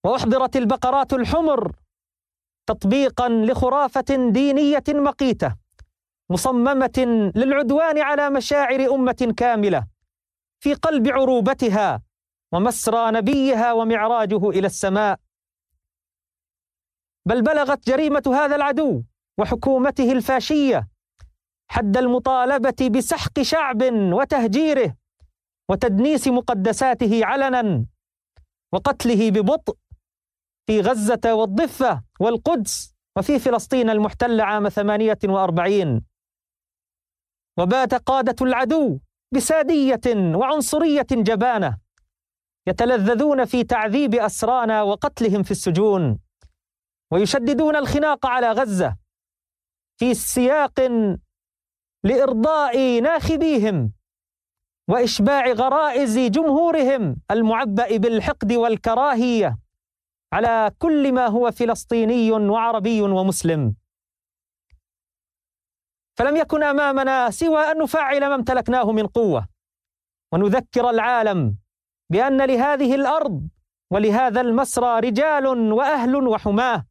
وأحضرت البقرات الحمر تطبيقا لخرافة دينية مقيتة مصممة للعدوان على مشاعر أمة كاملة في قلب عروبتها ومسرى نبيها ومعراجه إلى السماء. بل بلغت جريمة هذا العدو وحكومته الفاشية حد المطالبة بسحق شعب وتهجيره وتدنيس مقدساته علنا وقتله ببطء في غزة والضفة والقدس وفي فلسطين المحتلة عام 48 وبات قادة العدو بسادية وعنصرية جبانة يتلذذون في تعذيب أسرانا وقتلهم في السجون ويشددون الخناق على غزة في سياق لإرضاء ناخبيهم وإشباع غرائز جمهورهم المعبأ بالحقد والكراهية. على كل ما هو فلسطيني وعربي ومسلم. فلم يكن أمامنا سوى أن نفعل ما امتلكناه من قوة ونذكر العالم بأن لهذه الأرض ولهذا المسرى رجال وأهل وحماة.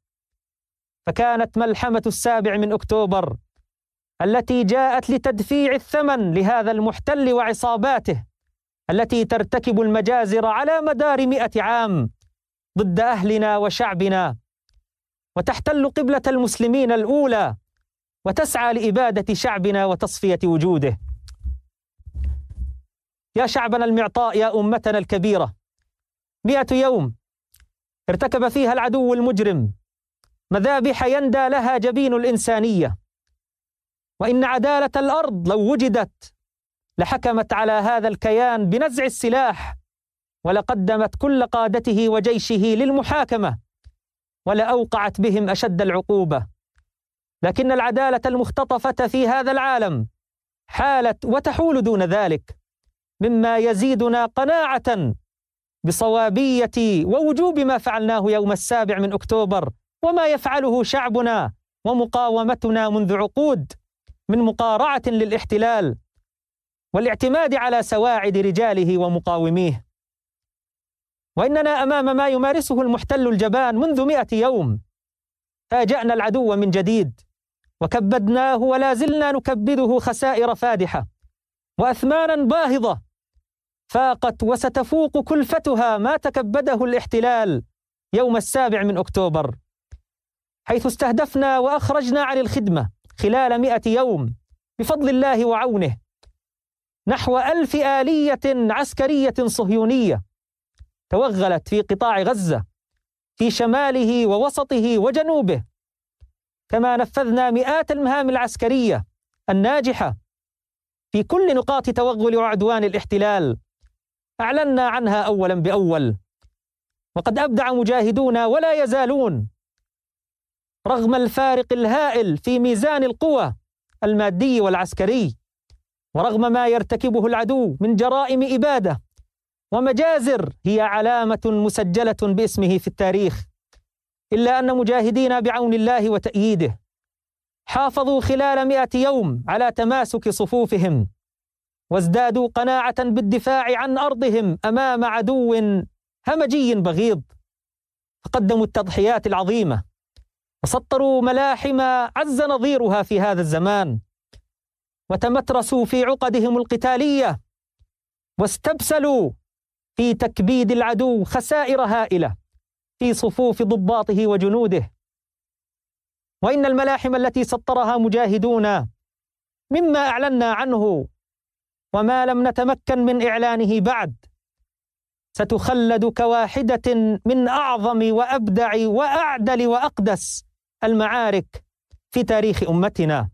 فكانت ملحمة السابع من أكتوبر التي جاءت لتدفيع الثمن لهذا المحتل وعصاباته التي ترتكب المجازر على مدار مئة عام. ضد أهلنا وشعبنا وتحتل قبلة المسلمين الأولى وتسعى لإبادة شعبنا وتصفية وجوده. يا شعبنا المعطاء يا أمتنا الكبيرة مئة يوم ارتكب فيها العدو المجرم مذابح يندى لها جبين الإنسانية. وإن عدالة الأرض لو وجدت لحكمت على هذا الكيان بنزع السلاح ولقدمت كل قادته وجيشه للمحاكمة ولأوقعت بهم أشد العقوبة. لكن العدالة المختطفة في هذا العالم حالت وتحول دون ذلك مما يزيدنا قناعة بصوابية ووجوب ما فعلناه يوم السابع من أكتوبر وما يفعله شعبنا ومقاومتنا منذ عقود من مقارعة للاحتلال والاعتماد على سواعد رجاله ومقاوميه. وإننا أمام ما يمارسه المحتل الجبان منذ مئة يوم. فاجأنا العدو من جديد وكبدناه ولا زلنا نكبده خسائر فادحة وأثمانا باهظة. فاقت وستفوق كلفتها ما تكبده الاحتلال يوم السابع من أكتوبر. حيث استهدفنا وأخرجنا عن الخدمة خلال مئة يوم بفضل الله وعونه نحو ألف آلية عسكرية صهيونية. توغلت في قطاع غزة في شماله ووسطه وجنوبه. كما نفذنا مئات المهام العسكرية الناجحة في كل نقاط توغل وعدوان الاحتلال. أعلنا عنها أولا بأول. وقد أبدع مجاهدون ولا يزالون. رغم الفارق الهائل في ميزان القوى المادي والعسكري ورغم ما يرتكبه العدو من جرائم إبادة ومجازر هي علامة مسجلة باسمه في التاريخ إلا أن مجاهدين بعون الله وتأييده حافظوا خلال مئة يوم على تماسك صفوفهم وازدادوا قناعة بالدفاع عن أرضهم أمام عدو همجي بغيض فقدموا التضحيات العظيمة وسطروا ملاحم عز نظيرها في هذا الزمان وتمترسوا في عقدهم القتالية واستبسلوا في تكبيد العدو خسائر هائلة في صفوف ضباطه وجنوده. وإن الملاحم التي سطرها مجاهدون مما أعلنا عنه وما لم نتمكن من إعلانه بعد ستخلد كواحدة من أعظم وأبدع وأعدل وأقدس المعارك في تاريخ أمتنا.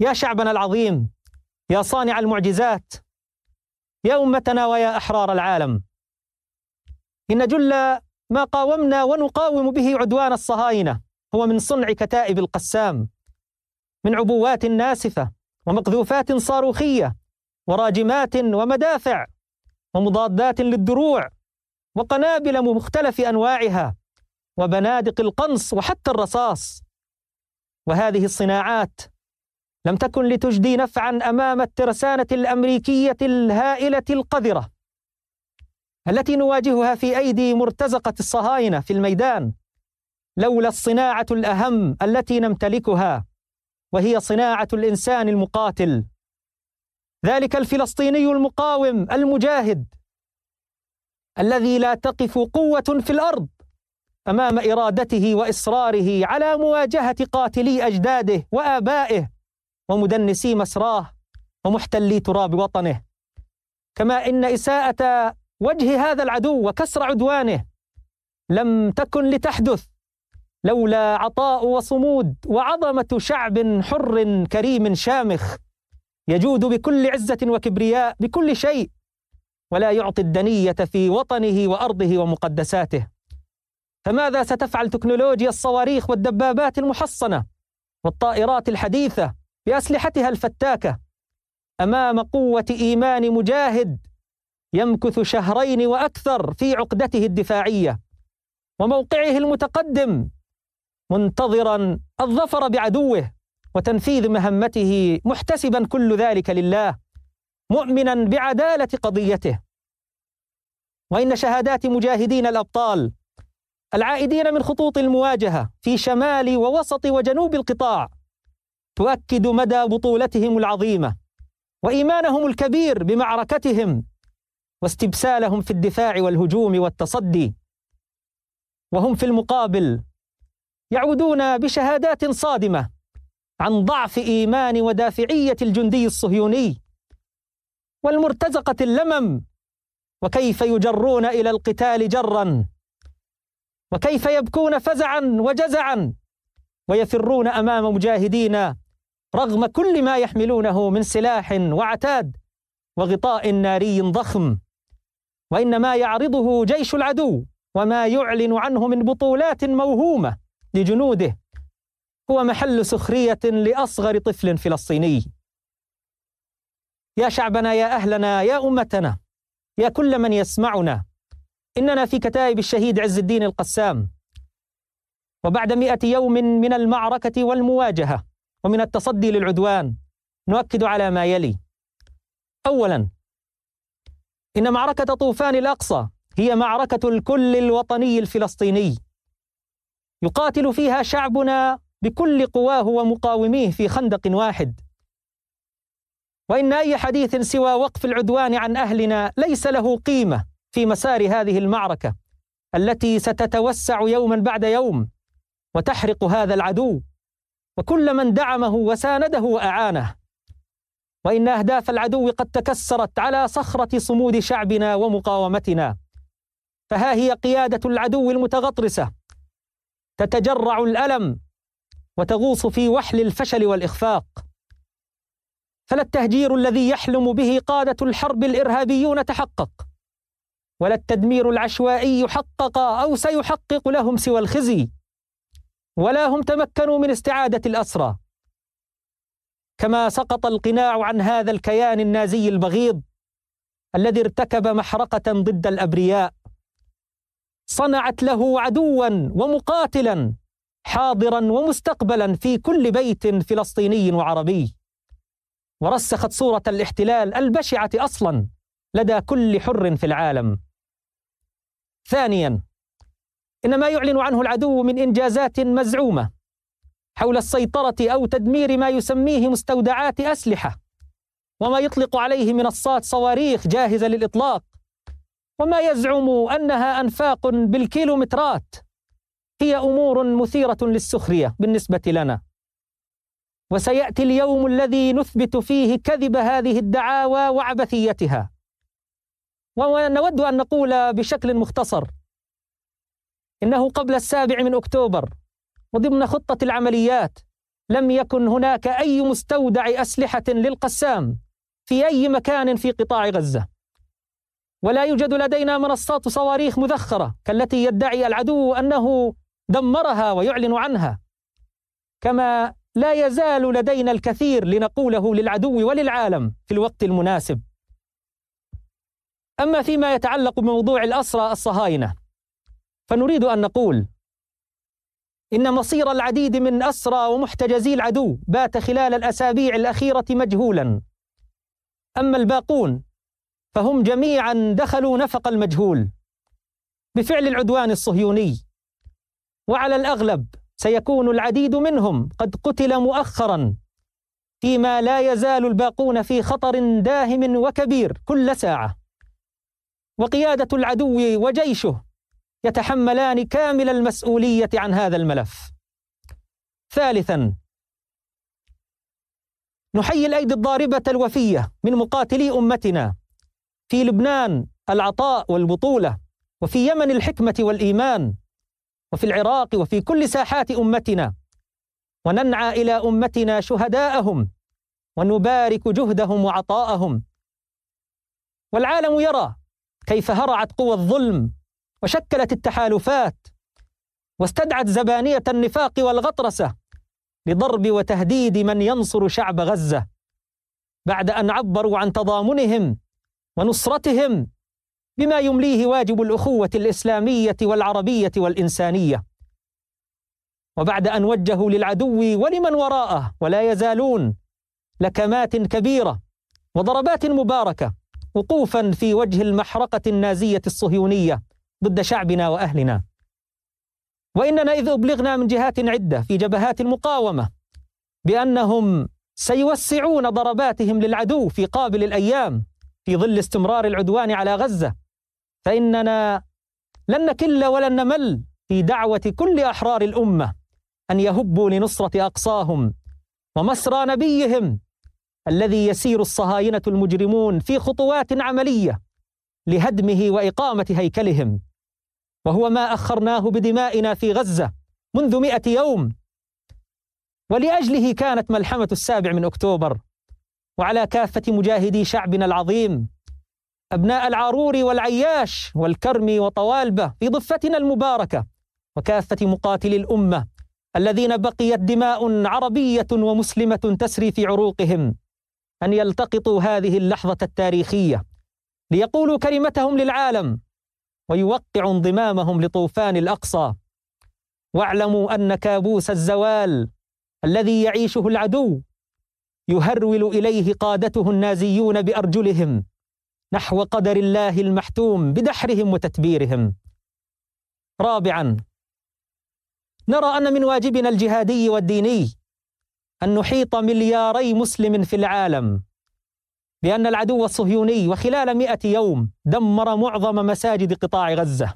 يا شعبنا العظيم يا صانع المعجزات يا أمتنا ويا أحرار العالم. إن جل ما قاومنا ونقاوم به عدوان الصهاينة هو من صنع كتائب القسام من عبوات ناسفة ومقذوفات صاروخية وراجمات ومدافع ومضادات للدروع وقنابل مختلف أنواعها وبنادق القنص وحتى الرصاص. وهذه الصناعات لم تكن لتجدي نفعا أمام الترسانة الأمريكية الهائلة القذرة التي نواجهها في أيدي مرتزقة الصهاينة في الميدان لولا الصناعة الأهم التي نمتلكها وهي صناعة الإنسان المقاتل. ذلك الفلسطيني المقاوم المجاهد الذي لا تقف قوة في الأرض أمام إرادته وإصراره على مواجهة قاتلي أجداده وآبائه. ومدنسي مسراه ومحتلي تراب وطنه. كما إن إساءة وجه هذا العدو وكسر عدوانه لم تكن لتحدث لولا عطاء وصمود وعظمة شعب حر كريم شامخ يجود بكل عزة وكبرياء بكل شيء ولا يعطي الدنية في وطنه وأرضه ومقدساته. فماذا ستفعل تكنولوجيا الصواريخ والدبابات المحصنة والطائرات الحديثة بأسلحتها الفتاكة. أمام قوة إيمان مجاهد يمكث شهرين وأكثر في عقدته الدفاعية وموقعه المتقدم منتظرا الظفر بعدوه وتنفيذ مهمته محتسبا كل ذلك لله مؤمنا بعدالة قضيته. وإن شهادات مجاهدين الأبطال العائدين من خطوط المواجهة في شمال ووسط وجنوب القطاع تؤكد مدى بطولتهم العظيمة وإيمانهم الكبير بمعركتهم واستبسالهم في الدفاع والهجوم والتصدي. وهم في المقابل يعودون بشهادات صادمة عن ضعف إيمان ودافعية الجندي الصهيوني والمرتزقة اللمم. وكيف يجرون إلى القتال جرا؟ وكيف يبكون فزعا وجزعا؟ ويفرون أمام مجاهدين رغم كل ما يحملونه من سلاح وعتاد وغطاء ناري ضخم. وان ما يعرضه جيش العدو وما يعلن عنه من بطولات موهومة لجنوده. هو محل سخرية لأصغر طفل فلسطيني. يا شعبنا يا أهلنا يا أمتنا يا كل من يسمعنا إننا في كتائب الشهيد عز الدين القسام. وبعد مئة يوم من المعركة والمواجهة ومن التصدي للعدوان نؤكد على ما يلي. أولا إن معركة طوفان الأقصى هي معركة الكل الوطني الفلسطيني. يقاتل فيها شعبنا بكل قواه ومقاوميه في خندق واحد. وإن أي حديث سوى وقف العدوان عن أهلنا ليس له قيمة في مسار هذه المعركة التي ستتوسع يوما بعد يوم وتحرق هذا العدو. وكل من دعمه وسانده وأعانه. وإن أهداف العدو قد تكسرت على صخرة صمود شعبنا ومقاومتنا. فها هي قيادة العدو المتغطرسة. تتجرع الألم وتغوص في وحل الفشل والإخفاق. فلا التهجير الذي يحلم به قادة الحرب الإرهابيون تحقق. ولا التدمير العشوائي حقق أو سيحقق لهم سوى الخزي. ولا هم تمكنوا من استعادة الأسرى. كما سقط القناع عن هذا الكيان النازي البغيض الذي ارتكب محرقة ضد الأبرياء. صنعت له عدوا ومقاتلا حاضرا ومستقبلا في كل بيت فلسطيني وعربي. ورسخت صورة الاحتلال البشعة أصلا لدى كل حر في العالم. ثانيا ان ما يعلن عنه العدو من إنجازات مزعومة حول السيطرة أو تدمير ما يسميه مستودعات أسلحة وما يطلق عليه منصات صواريخ جاهزة للإطلاق وما يزعم أنها أنفاق بالكيلومترات. هي أمور مثيرة للسخرية بالنسبة لنا. وسيأتي اليوم الذي نثبت فيه كذب هذه الدعاوى وعبثيتها. ونود أن نقول بشكل مختصر إنه قبل السابع من أكتوبر وضمن خطة العمليات لم يكن هناك أي مستودع أسلحة للقسام في أي مكان في قطاع غزة. ولا يوجد لدينا منصات صواريخ مذخرة كالتي يدعي العدو أنه دمرها ويعلن عنها. كما لا يزال لدينا الكثير لنقوله للعدو وللعالم في الوقت المناسب. أما فيما يتعلق بموضوع الأسرى الصهاينة فنريد أن نقول إن مصير العديد من أسرى ومحتجزي العدو بات خلال الأسابيع الأخيرة مجهولا. أما الباقون فهم جميعا دخلوا نفق المجهول بفعل العدوان الصهيوني. وعلى الأغلب سيكون العديد منهم قد قتل مؤخرا فيما لا يزال الباقون في خطر داهم وكبير كل ساعة. وقيادة العدو وجيشه يتحملان كامل المسؤولية عن هذا الملف. ثالثا نحيي الأيدي الضاربة الوفية من مقاتلي أمتنا في لبنان العطاء والبطولة وفي يمن الحكمة والإيمان وفي العراق وفي كل ساحات أمتنا. وننعى إلى أمتنا شهداءهم ونبارك جهدهم وعطاءهم. والعالم يرى كيف هرعت قوى الظلم وشكلت التحالفات واستدعت زبانية النفاق والغطرسة لضرب وتهديد من ينصر شعب غزة بعد أن عبروا عن تضامنهم ونصرتهم بما يمليه واجب الأخوة الإسلامية والعربية والإنسانية. وبعد أن وجهوا للعدو ولمن وراءه ولا يزالون لكمات كبيرة وضربات مباركة وقوفا في وجه المحرقة النازية الصهيونية ضد شعبنا وأهلنا. وإننا إذ أبلغنا من جهات عدة في جبهات المقاومة بأنهم سيوسعون ضرباتهم للعدو في قابل الأيام في ظل استمرار العدوان على غزة. فإننا لن نكل ولن نمل في دعوة كل أحرار الأمة أن يهبوا لنصرة أقصاهم ومسرى نبيهم الذي يسير الصهاينة المجرمون في خطوات عملية لهدمه وإقامة هيكلهم. وهو ما أخرناه بدمائنا في غزة منذ مئة يوم. ولأجله كانت ملحمة السابع من أكتوبر. وعلى كافة مجاهدي شعبنا العظيم أبناء العارور والعياش والكرم وطوالبة في ضفتنا المباركة وكافة مقاتلي الأمة الذين بقيت دماء عربية ومسلمة تسري في عروقهم أن يلتقطوا هذه اللحظة التاريخية ليقولوا كلمتهم للعالم ويوقعوا انضمامهم لطوفان الأقصى. واعلموا أن كابوس الزوال الذي يعيشه العدو يهرول إليه قادته النازيون بأرجلهم نحو قدر الله المحتوم بدحرهم وتتبيرهم. رابعا نرى أن من واجبنا الجهادي والديني أن نحيط ملياري مسلم في العالم. لأن العدو الصهيوني وخلال مئة يوم دمر معظم مساجد قطاع غزة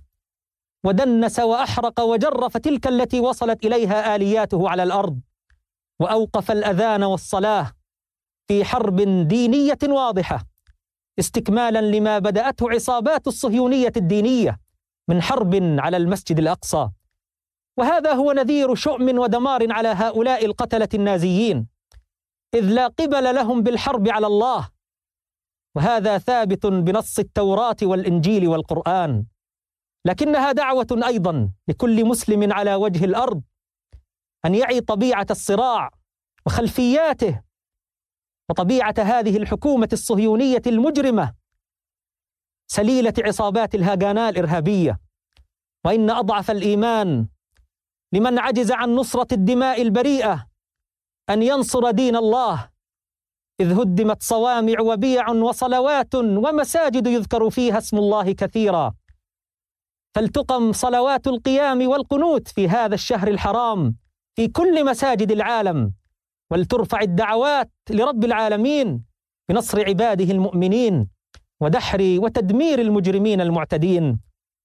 ودنس وأحرق وجرف تلك التي وصلت إليها آلياته على الأرض وأوقف الأذان والصلاة في حرب دينية واضحة استكمالا لما بدأته عصابات الصهيونية الدينية من حرب على المسجد الأقصى. وهذا هو نذير شؤم ودمار على هؤلاء القتلة النازيين إذ لا قبل لهم بالحرب على الله وهذا ثابت بنص التوراة والإنجيل والقرآن. لكنها دعوة أيضا لكل مسلم على وجه الأرض أن يعي طبيعة الصراع وخلفياته وطبيعة هذه الحكومة الصهيونية المجرمة سليلة عصابات الهاجانا الإرهابية. وإن أضعف الإيمان لمن عجز عن نصرة الدماء البريئة أن ينصر دين الله إذ هدمت صوامع وبيع وصلوات ومساجد يذكر فيها اسم الله كثيرا. فلتقم صلوات القيام والقنوت في هذا الشهر الحرام في كل مساجد العالم ولترفع الدعوات لرب العالمين بنصر عباده المؤمنين ودحر وتدمير المجرمين المعتدين.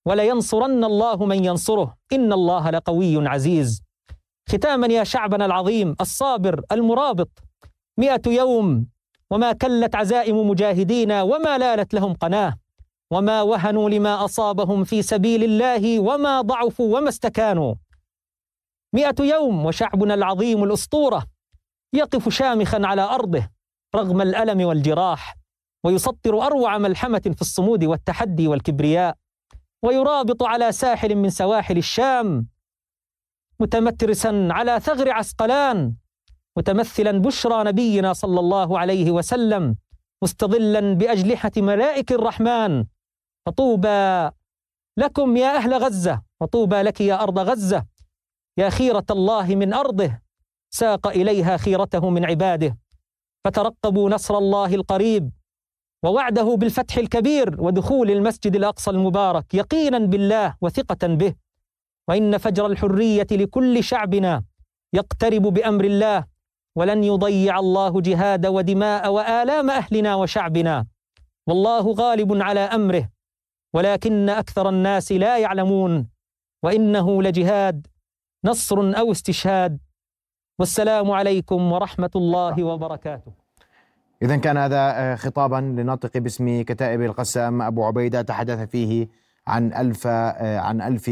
ولينصرن الله من ينصره إن الله لقوي عزيز. ختاما يا شعبنا العظيم الصابر المرابط مئة يوم وما كلت عزائم مجاهدينا وما لالت لهم قناة وما وهنوا لما أصابهم في سبيل الله وما ضعفوا وما استكانوا. مئة يوم وشعبنا العظيم الأسطورة يقف شامخا على أرضه رغم الألم والجراح ويسطر أروع ملحمة في الصمود والتحدي والكبرياء ويرابط على ساحل من سواحل الشام متمترسا على ثغر عسقلان متمثلا بشرى نبينا صلى الله عليه وسلم مستظلا باجنحه ملائك الرحمن. فطوبى لكم يا أهل غزة وطوبى لك يا أرض غزة. يا خيرة الله من أرضه ساق إليها خيرته من عباده. فترقبوا نصر الله القريب ووعده بالفتح الكبير ودخول المسجد الأقصى المبارك يقينا بالله وثقة به. وإن فجر الحرية لكل شعبنا يقترب بأمر الله ولن يضيع الله جهاد ودماء وآلام أهلنا وشعبنا. والله غالب على أمره ولكن أكثر الناس لا يعلمون. وإنه لجهاد نصر أو استشهاد. والسلام عليكم ورحمة الله وبركاته. إذا كان هذا خطابا لناطق باسم كتائب القسام أبو عبيدة. تحدث فيه عن ألف عن ألف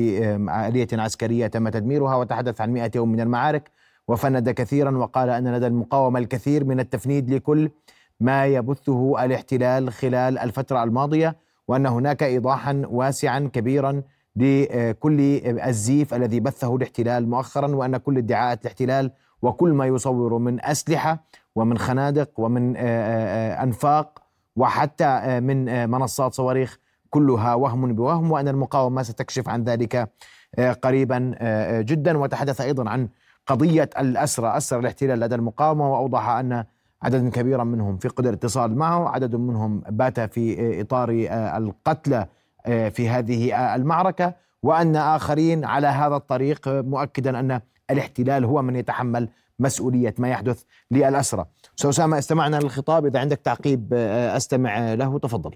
آلية عسكرية تم تدميرها وتحدث عن مئة يوم من المعارك. وفند كثيرا وقال أن لدى المقاومة الكثير من التفنيد لكل ما يبثه الاحتلال خلال الفترة الماضية وأن هناك إيضاحا واسعا كبيرا لكل الزيف الذي بثه الاحتلال مؤخرا وأن كل ادعاءات الاحتلال وكل ما يصور من أسلحة ومن خنادق ومن آه، آه، آه، أنفاق وحتى من منصات صواريخ كلها وهم بوهم وأن المقاومة ستكشف عن ذلك قريبا جدا. وتحدث أيضا عن قضية الأسرى. أسرى الاحتلال لدى المقاومة وأوضح أن عدد كبيرا منهم في قدر اتصال معه عدد منهم بات في إطار القتلى في هذه المعركة وأن آخرين على هذا الطريق مؤكدا أن الاحتلال هو من يتحمل مسؤولية ما يحدث للأسرى. أستاذ أسامة استمعنا للخطاب. إذا عندك تعقيب أستمع له. تفضل.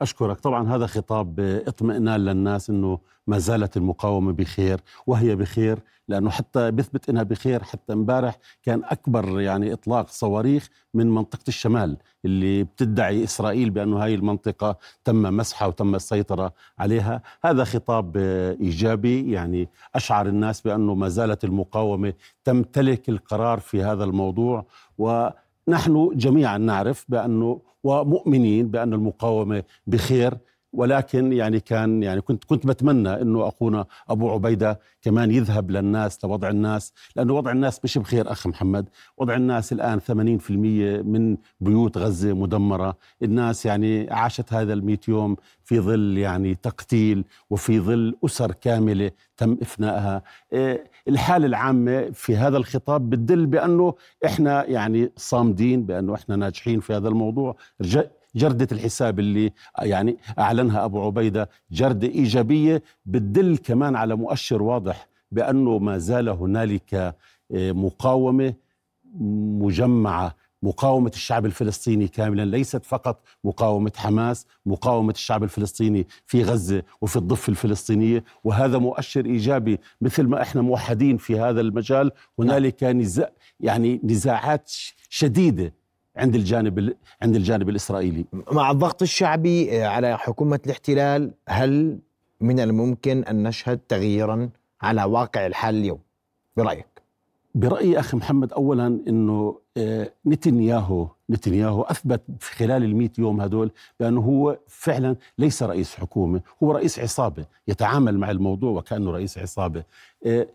أشكرك. طبعا هذا خطاب اطمئنان للناس أنه ما زالت المقاومة بخير وهي بخير لأنه حتى بيثبت أنها بخير. حتى امبارح كان أكبر يعني إطلاق صواريخ من منطقة الشمال اللي بتدعي إسرائيل بأنه هاي المنطقة تم مسحها وتم السيطرة عليها. هذا خطاب إيجابي يعني أشعر الناس بأنه ما زالت المقاومة تمتلك القرار في هذا الموضوع ونحن جميعا نعرف بأنه ومؤمنين بأن المقاومة بخير ولكن يعني كان يعني كنت كنت بتمنى إنه أخونا أبو عبيدة كمان يذهب للناس لوضع الناس لأنه وضع الناس مش بخير أخ محمد. وضع الناس الآن 80% من بيوت غزة مدمرة. الناس يعني عاشت هذا ال يوم في ظل يعني تقتيل وفي ظل أسر كاملة تم افنائها إيه، الحالة العامة في هذا الخطاب بتدل بأنه إحنا يعني صامدين بأنه إحنا ناجحين في هذا الموضوع. جردة الحساب اللي يعني أعلنها أبو عبيدة جردة إيجابية بتدل كمان على مؤشر واضح بأنه ما زال هنالك آه، مقاومة مجمعة. مقاومة الشعب الفلسطيني كاملا ليست فقط مقاومة حماس مقاومة الشعب الفلسطيني في غزة وفي الضفة الفلسطينية وهذا مؤشر إيجابي. مثل ما إحنا موحدين في هذا المجال هنالك نزاع يعني نزاعات شديدة. عند الجانب عند الجانب الإسرائيلي. مع الضغط الشعبي آه، على حكومة الاحتلال هل من الممكن أن نشهد تغييرا على واقع الحال اليوم؟ برأيك؟ برأيي أخي محمد اولا إنه آه، نتنياهو نتنياهو أثبت في خلال ال يوم هدول بأنه هو فعلا ليس رئيس حكومة هو رئيس عصابة يتعامل مع الموضوع وكأنه رئيس عصابة. آه،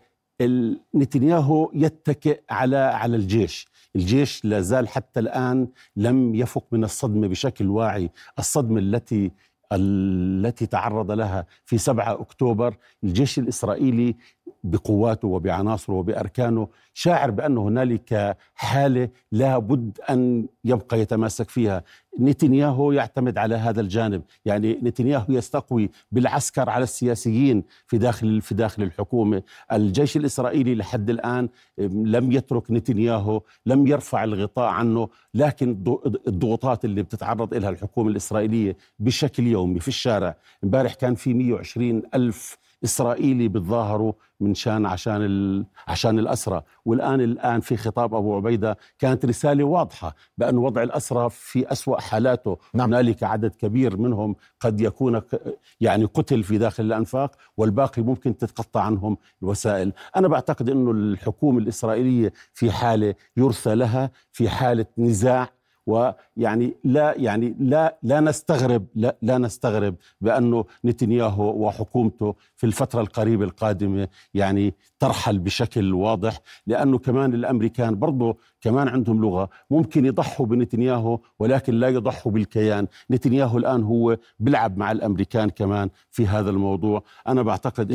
نتنياهو يتكئ على على الجيش. الجيش لا زال حتى الآن لم يفق من الصدمة بشكل واعي. الصدمة التي التي تعرض لها في 7 أكتوبر الجيش الإسرائيلي بقواته وبعناصره وبأركانه شاعر بأن هنالك حالة لا بد أن يبقى يتماسك فيها. نتنياهو يعتمد على هذا الجانب. يعني نتنياهو يستقوي بالعسكر على السياسيين في داخل في داخل الحكومة. الجيش الإسرائيلي لحد الآن لم يترك نتنياهو لم يرفع الغطاء عنه لكن الضغوطات اللي بتتعرض لها الحكومة الإسرائيلية بشكل يومي في الشارع. امبارح كان في 120 ألف إسرائيلي بتظاهروا من شان عشان ال... عشان الأسرى. والآن الآن في خطاب أبو عبيدة كانت رسالة واضحة بأن وضع الأسرى في أسوأ حالاته. نعم. هنالك عدد كبير منهم قد يكون يعني قتل في داخل الأنفاق والباقي ممكن تتقطع عنهم الوسائل. أنا بعتقد إنه الحكومة الإسرائيلية في حالة يرثى لها في حالة نزاع ويعني لا يعني لا لا نستغرب لا, لا نستغرب بأنه نتنياهو وحكومته في الفترة القريبة القادمة يعني ترحل بشكل واضح لأنه كمان الأمريكان برضه كمان عندهم لغة ممكن يضحوا بنتنياهو ولكن لا يضحوا بالكيان. نتنياهو الآن هو بيلعب مع الأمريكان كمان في هذا الموضوع. أنا بعتقد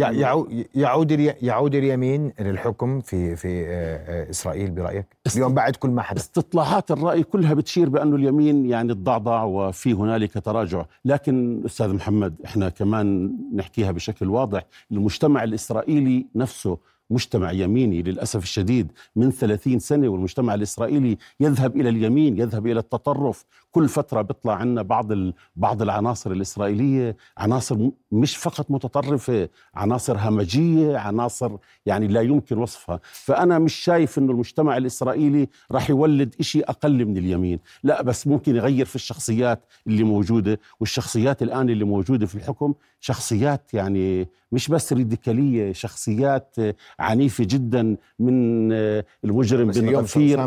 يعود يعود اليمين للحكم في في آه، آه، إسرائيل برأيك؟ اليوم بعد كل ما حدث. استطلاعات الرأي كلها بتشير بأنه اليمين يعني تضعضع وفي هنالك تراجع. لكن أستاذ محمد إحنا كمان نحكيها بشكل واضح. المجتمع الإسرائيلي نفسه مجتمع يميني للأسف الشديد من ثلاثين سنة والمجتمع الإسرائيلي يذهب إلى اليمين يذهب إلى التطرف. كل فترة بيطلع عنا بعض بعض العناصر الإسرائيلية عناصر مش فقط متطرفة عناصر همجية عناصر يعني لا يمكن وصفها. فأنا مش شايف أنه المجتمع الإسرائيلي راح يولد إشي أقل من اليمين. لا بس ممكن يغير في الشخصيات اللي موجودة والشخصيات الآن اللي موجودة في الحكم شخصيات يعني مش بس راديكاليه شخصيات عنيفة جدا من آه، المجرم بس بن اليوم غفير.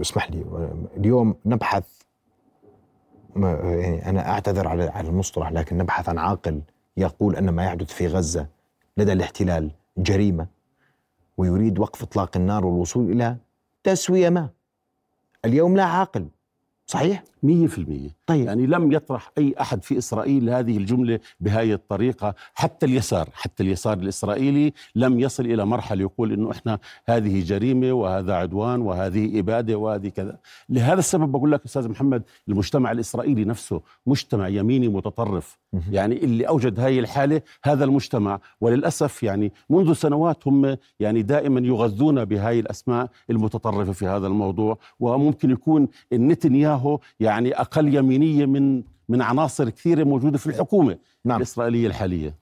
اسمح لي اليوم نبحث يعني أنا أعتذر على على المصطلح لكن نبحث عن عاقل يقول أن ما يحدث في غزة لدى الاحتلال جريمة ويريد وقف إطلاق النار والوصول إلى تسوية ما. اليوم لا عاقل. صحيح؟ مية في المية. طيب. يعني لم يطرح أي أحد في إسرائيل هذه الجملة بهذه الطريقة. حتى اليسار حتى اليسار الإسرائيلي لم يصل إلى مرحلة يقول إنه إحنا هذه جريمة وهذا عدوان وهذه إبادة وهذه كذا. لهذا السبب بقول لك أستاذ محمد المجتمع الإسرائيلي نفسه مجتمع يميني متطرف. يعني اللي أوجد هذه الحالة هذا المجتمع. وللأسف يعني منذ سنوات هم يعني دائما يغذون بهذه الأسماء المتطرفة في هذا الموضوع. وممكن يكون نتنياهو يعني أقل يمينية من من عناصر كثيرة موجودة في الحكومة نعم. الإسرائيلية الحالية.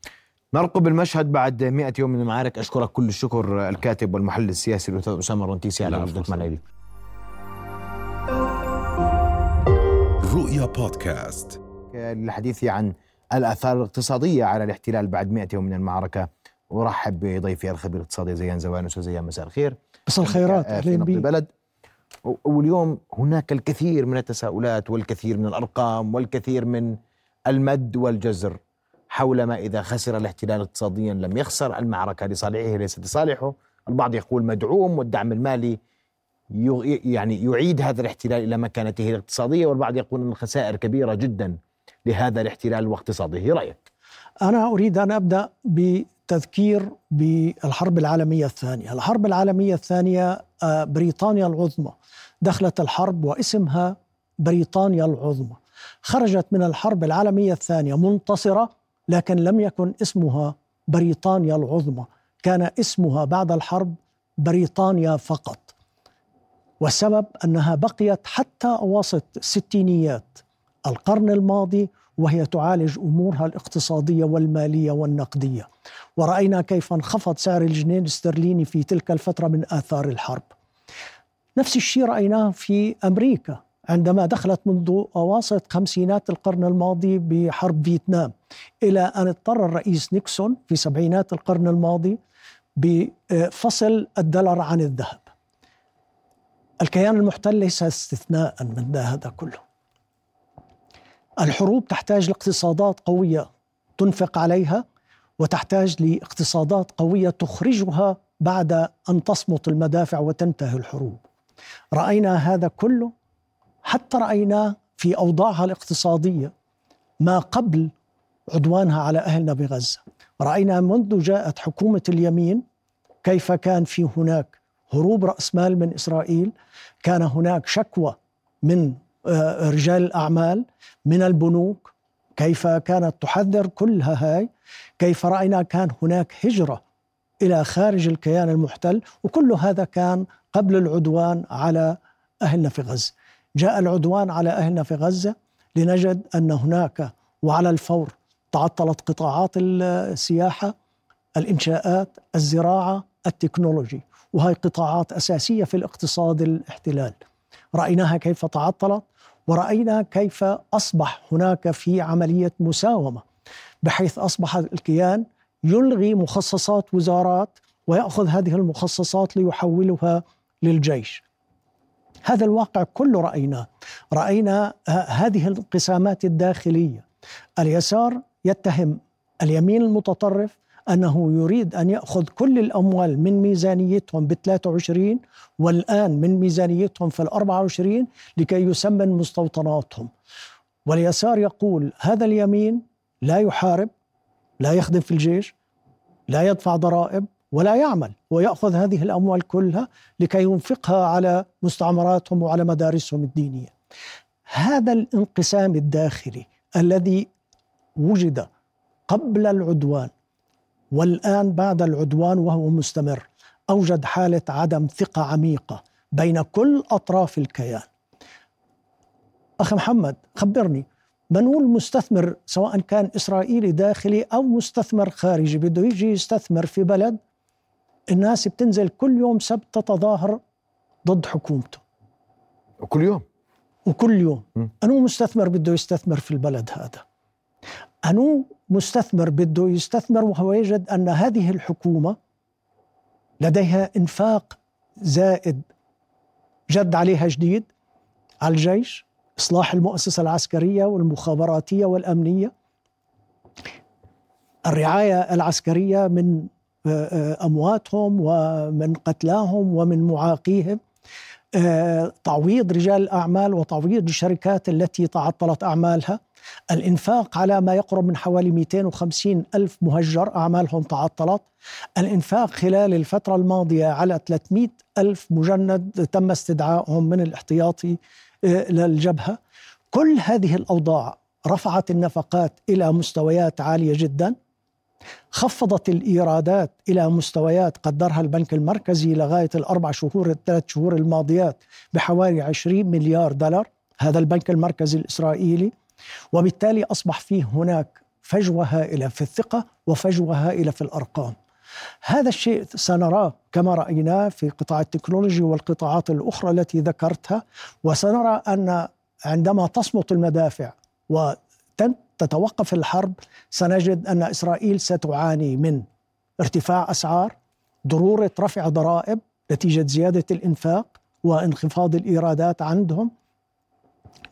نرقب المشهد بعد 100 يوم من المعارك. أشكرك كل الشكر الكاتب والمحلل السياسي الأستاذ أسامة الرنتيسي على وجودك. معنا اليوم رؤيا بودكاست. للحديث عن الآثار الاقتصادية على الاحتلال بعد 100 يوم من المعركة. أرحب بضيفي الخبير الاقتصادي زيان زوان أستاذ زيان مساء الخير. بس الخيرات نبض بيك البلد. واليوم هناك الكثير من التساؤلات والكثير من الأرقام والكثير من المد والجزر حول ما إذا خسر الاحتلال اقتصاديا لم يخسر المعركة لصالحه ليست لصالحه. البعض يقول مدعوم والدعم المالي يعني يعيد هذا الاحتلال إلى مكانته الاقتصادية والبعض يقول إن الخسائر كبيرة جدا لهذا الاحتلال واقتصاده. رأيك؟ أنا أريد أن أبدأ بتذكير بالحرب العالمية الثانية، الحرب العالمية الثانية آه، بريطانيا العظمى. دخلت الحرب واسمها بريطانيا العظمى. خرجت من الحرب العالمية الثانية منتصرة لكن لم يكن اسمها بريطانيا العظمى، كان اسمها بعد الحرب بريطانيا فقط. والسبب أنها بقيت حتى اواسط الستينيات القرن الماضي وهي تعالج أمورها الاقتصادية والمالية والنقدية ورأينا كيف انخفض سعر الجنيه الاسترليني في تلك الفترة من آثار الحرب نفس الشيء رأيناه في أمريكا عندما دخلت منذ اواسط خمسينات القرن الماضي بحرب فيتنام إلى أن اضطر الرئيس نيكسون في سبعينات القرن الماضي بفصل الدولار عن الذهب الكيان المحتل ليس استثناء من هذا كله الحروب تحتاج لاقتصادات قوية تنفق عليها وتحتاج لاقتصادات قوية تخرجها بعد أن تصمت المدافع وتنتهي الحروب. رأينا هذا كله حتى رايناه في أوضاعها الاقتصادية ما قبل عدوانها على أهلنا بغزة. رأينا منذ جاءت حكومة اليمين كيف كان في هناك هروب رأس مال من إسرائيل، كان هناك شكوى من آه، رجال الأعمال من البنوك كيف كانت تحذر كلها هاي كيف رأينا كان هناك هجرة إلى خارج الكيان المحتل وكل هذا كان قبل العدوان على أهلنا في غزة. جاء العدوان على أهلنا في غزة لنجد أن هناك وعلى الفور تعطلت قطاعات السياحة الإنشاءات الزراعة التكنولوجي وهي قطاعات أساسية في الاقتصاد الاحتلال. رأيناها كيف تعطلت ورأينا كيف أصبح هناك في عملية مساومة بحيث أصبح الكيان يلغي مخصصات وزارات ويأخذ هذه المخصصات ليحولها للجيش. هذا الواقع كله رأيناه. رأينا هذه الانقسامات الداخلية. اليسار يتهم اليمين المتطرف أنه يريد أن يأخذ كل الأموال من ميزانيتهم ب 23 والآن من ميزانيتهم في ال 24 لكي يسمن مستوطناتهم. واليسار يقول هذا اليمين لا يحارب لا يخدم في الجيش لا يدفع ضرائب ولا يعمل ويأخذ هذه الأموال كلها لكي ينفقها على مستعمراتهم وعلى مدارسهم الدينية. هذا الانقسام الداخلي الذي وجد قبل العدوان والآن بعد العدوان وهو مستمر أوجد حالة عدم ثقة عميقة بين كل أطراف الكيان. أخي محمد خبرني منقول مستثمر سواء كان إسرائيلي داخلي أو مستثمر خارجي بده يجي يستثمر في بلد الناس بتنزل كل يوم سبت تتظاهر ضد حكومته. وكل يوم؟ وكل يوم. م. أنه مستثمر بده يستثمر في البلد هذا؟ أنو مستثمر بده يستثمر وهو يجد أن هذه الحكومة لديها إنفاق زائد جد عليها جديد على الجيش إصلاح المؤسسة العسكرية والمخابراتية والأمنية. الرعاية العسكرية من آه، آه، أمواتهم ومن قتلاهم ومن معاقيهم. آه، تعويض رجال الأعمال وتعويض الشركات التي تعطلت أعمالها. الإنفاق على ما يقرب من حوالي 250 ألف مهجر أعمالهم تعطلت. الإنفاق خلال الفترة الماضية على 300 ألف مجند تم استدعائهم من الاحتياطي للجبهة كل هذه الأوضاع رفعت النفقات إلى مستويات عالية جدا. خفضت الإيرادات إلى مستويات قدرها البنك المركزي لغاية الأربع شهور الثلاث شهور الماضيات بحوالي 20 مليار دولار هذا البنك المركزي الإسرائيلي. وبالتالي أصبح فيه هناك فجوة هائلة في الثقة وفجوة هائلة في الأرقام. هذا الشيء سنراه كما رأيناه في قطاع التكنولوجي والقطاعات الأخرى التي ذكرتها. وسنرى أن عندما تصمت المدافع وتتوقف الحرب سنجد أن إسرائيل ستعاني من ارتفاع أسعار ضرورة رفع ضرائب نتيجة زيادة الإنفاق وانخفاض الإيرادات عندهم.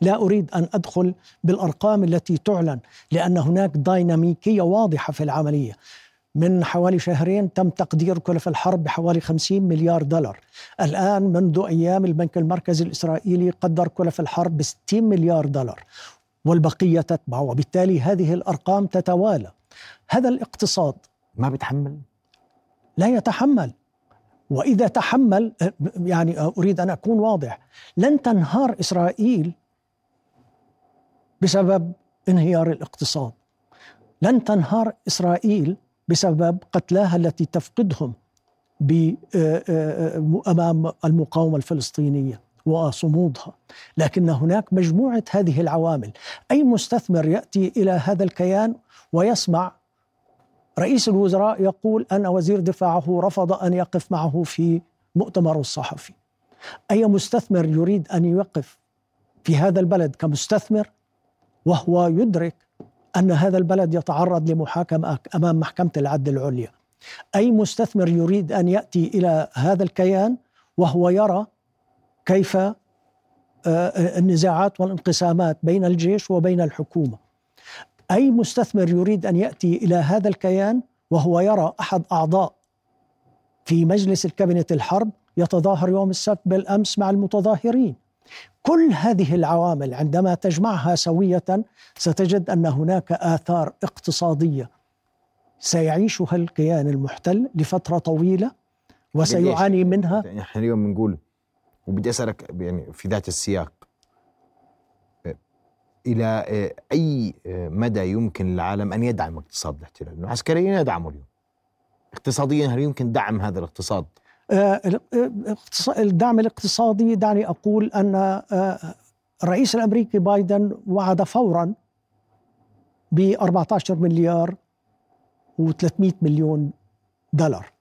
لا أريد أن أدخل بالأرقام التي تعلن لأن هناك ديناميكية واضحة في العملية. من حوالي شهرين تم تقدير كلف الحرب بحوالي 50 مليار دولار. الآن منذ أيام البنك المركزي الإسرائيلي قدر كلف الحرب ب 60 مليار دولار. والبقية تتبع وبالتالي هذه الأرقام تتوالى. هذا الاقتصاد ما بيتحمل؟ لا يتحمل. وإذا تحمل يعني أريد أن أكون واضح لن تنهار إسرائيل بسبب انهيار الاقتصاد. لن تنهار إسرائيل بسبب قتلاها التي تفقدهم آه، آه، آه، أمام المقاومة الفلسطينية. وصمودها. لكن هناك مجموعة هذه العوامل. أي مستثمر يأتي إلى هذا الكيان ويسمع؟ رئيس الوزراء يقول أن وزير دفاعه رفض أن يقف معه في مؤتمر الصحفي. أي مستثمر يريد أن يقف في هذا البلد كمستثمر وهو يدرك أن هذا البلد يتعرض لمحاكمة أمام محكمة العدل العليا. أي مستثمر يريد أن يأتي إلى هذا الكيان وهو يرى كيف آه، آه، النزاعات والانقسامات بين الجيش وبين الحكومة. أي مستثمر يريد أن يأتي إلى هذا الكيان وهو يرى أحد أعضاء في مجلس الكابينت الحرب يتظاهر يوم السبت بالأمس مع المتظاهرين. كل هذه العوامل عندما تجمعها سوية ستجد أن هناك آثار اقتصادية سيعيشها الكيان المحتل لفترة طويلة وسيعاني منها. يعني إحنا اليوم بنقول وبدي أسألك يعني في ذات السياق إلى أي مدى يمكن للعالم أن يدعم اقتصاد الاحتلال؟ عسكريا يدعمه اليوم. اقتصاديا هل يمكن دعم هذا الاقتصاد؟ آه، الدعم الاقتصادي دعني أقول أن آه، الرئيس الأمريكي بايدن وعد فورا ب 14 مليار و300 مليون دولار.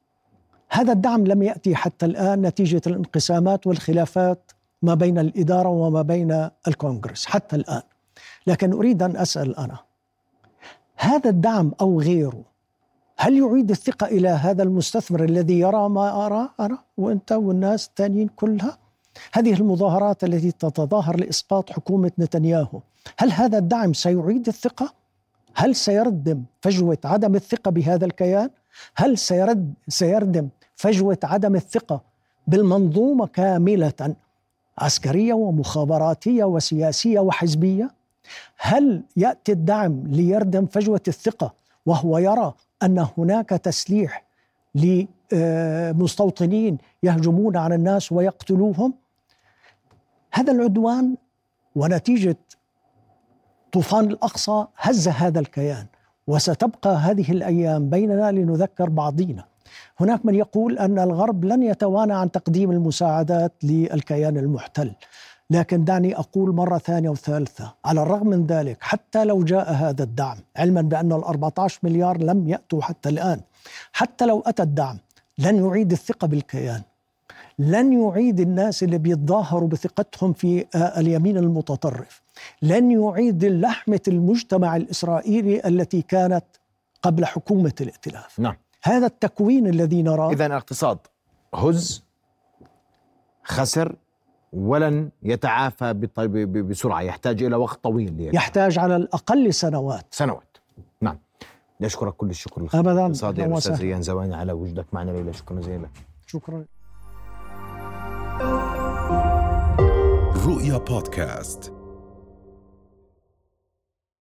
هذا الدعم لم يأتي حتى الآن نتيجة الانقسامات والخلافات ما بين الإدارة وما بين الكونغرس حتى الآن لكن أريد أن أسأل أنا هذا الدعم أو غيره هل يعيد الثقة إلى هذا المستثمر الذي يرى ما أرى أنا وأنت والناس الثانيين كلها هذه المظاهرات التي تتظاهر لإسقاط حكومة نتنياهو هل هذا الدعم سيعيد الثقة؟ هل سيردم فجوة عدم الثقة بهذا الكيان؟ هل سيرد سيردم فجوة عدم الثقة بالمنظومة كاملة عسكرية ومخابراتية وسياسية وحزبية؟ هل يأتي الدعم ليردم فجوة الثقة وهو يرى أن هناك تسليح لمستوطنين يهجمون على الناس ويقتلوهم هذا العدوان ونتيجة طوفان الأقصى هز هذا الكيان وستبقى هذه الأيام بيننا لنذكر بعضينا هناك من يقول أن الغرب لن يتوانى عن تقديم المساعدات للكيان المحتل. لكن دعني أقول مرة ثانية وثالثة على الرغم من ذلك حتى لو جاء هذا الدعم علما بأن ال 14 مليار لم يأتوا حتى الآن حتى لو أتى الدعم لن يعيد الثقة بالكيان. لن يعيد الناس اللي بيتظاهروا بثقتهم في اليمين المتطرف. لن يعيد لحمة المجتمع الإسرائيلي التي كانت قبل حكومة الائتلاف. نعم. هذا التكوين الذي نراه. إذا الاقتصاد هز خسر ولن يتعافى بسرعة يحتاج إلى وقت طويل ليرجع. يحتاج على الأقل سنوات. سنوات. نعم. نشكرك كل الشكر أبداً. الاقتصادي الأستاذ وسهلا. ريان زواني على وجودك معنا ليلى شكرا جزيلا. شكرا. رؤيا بودكاست.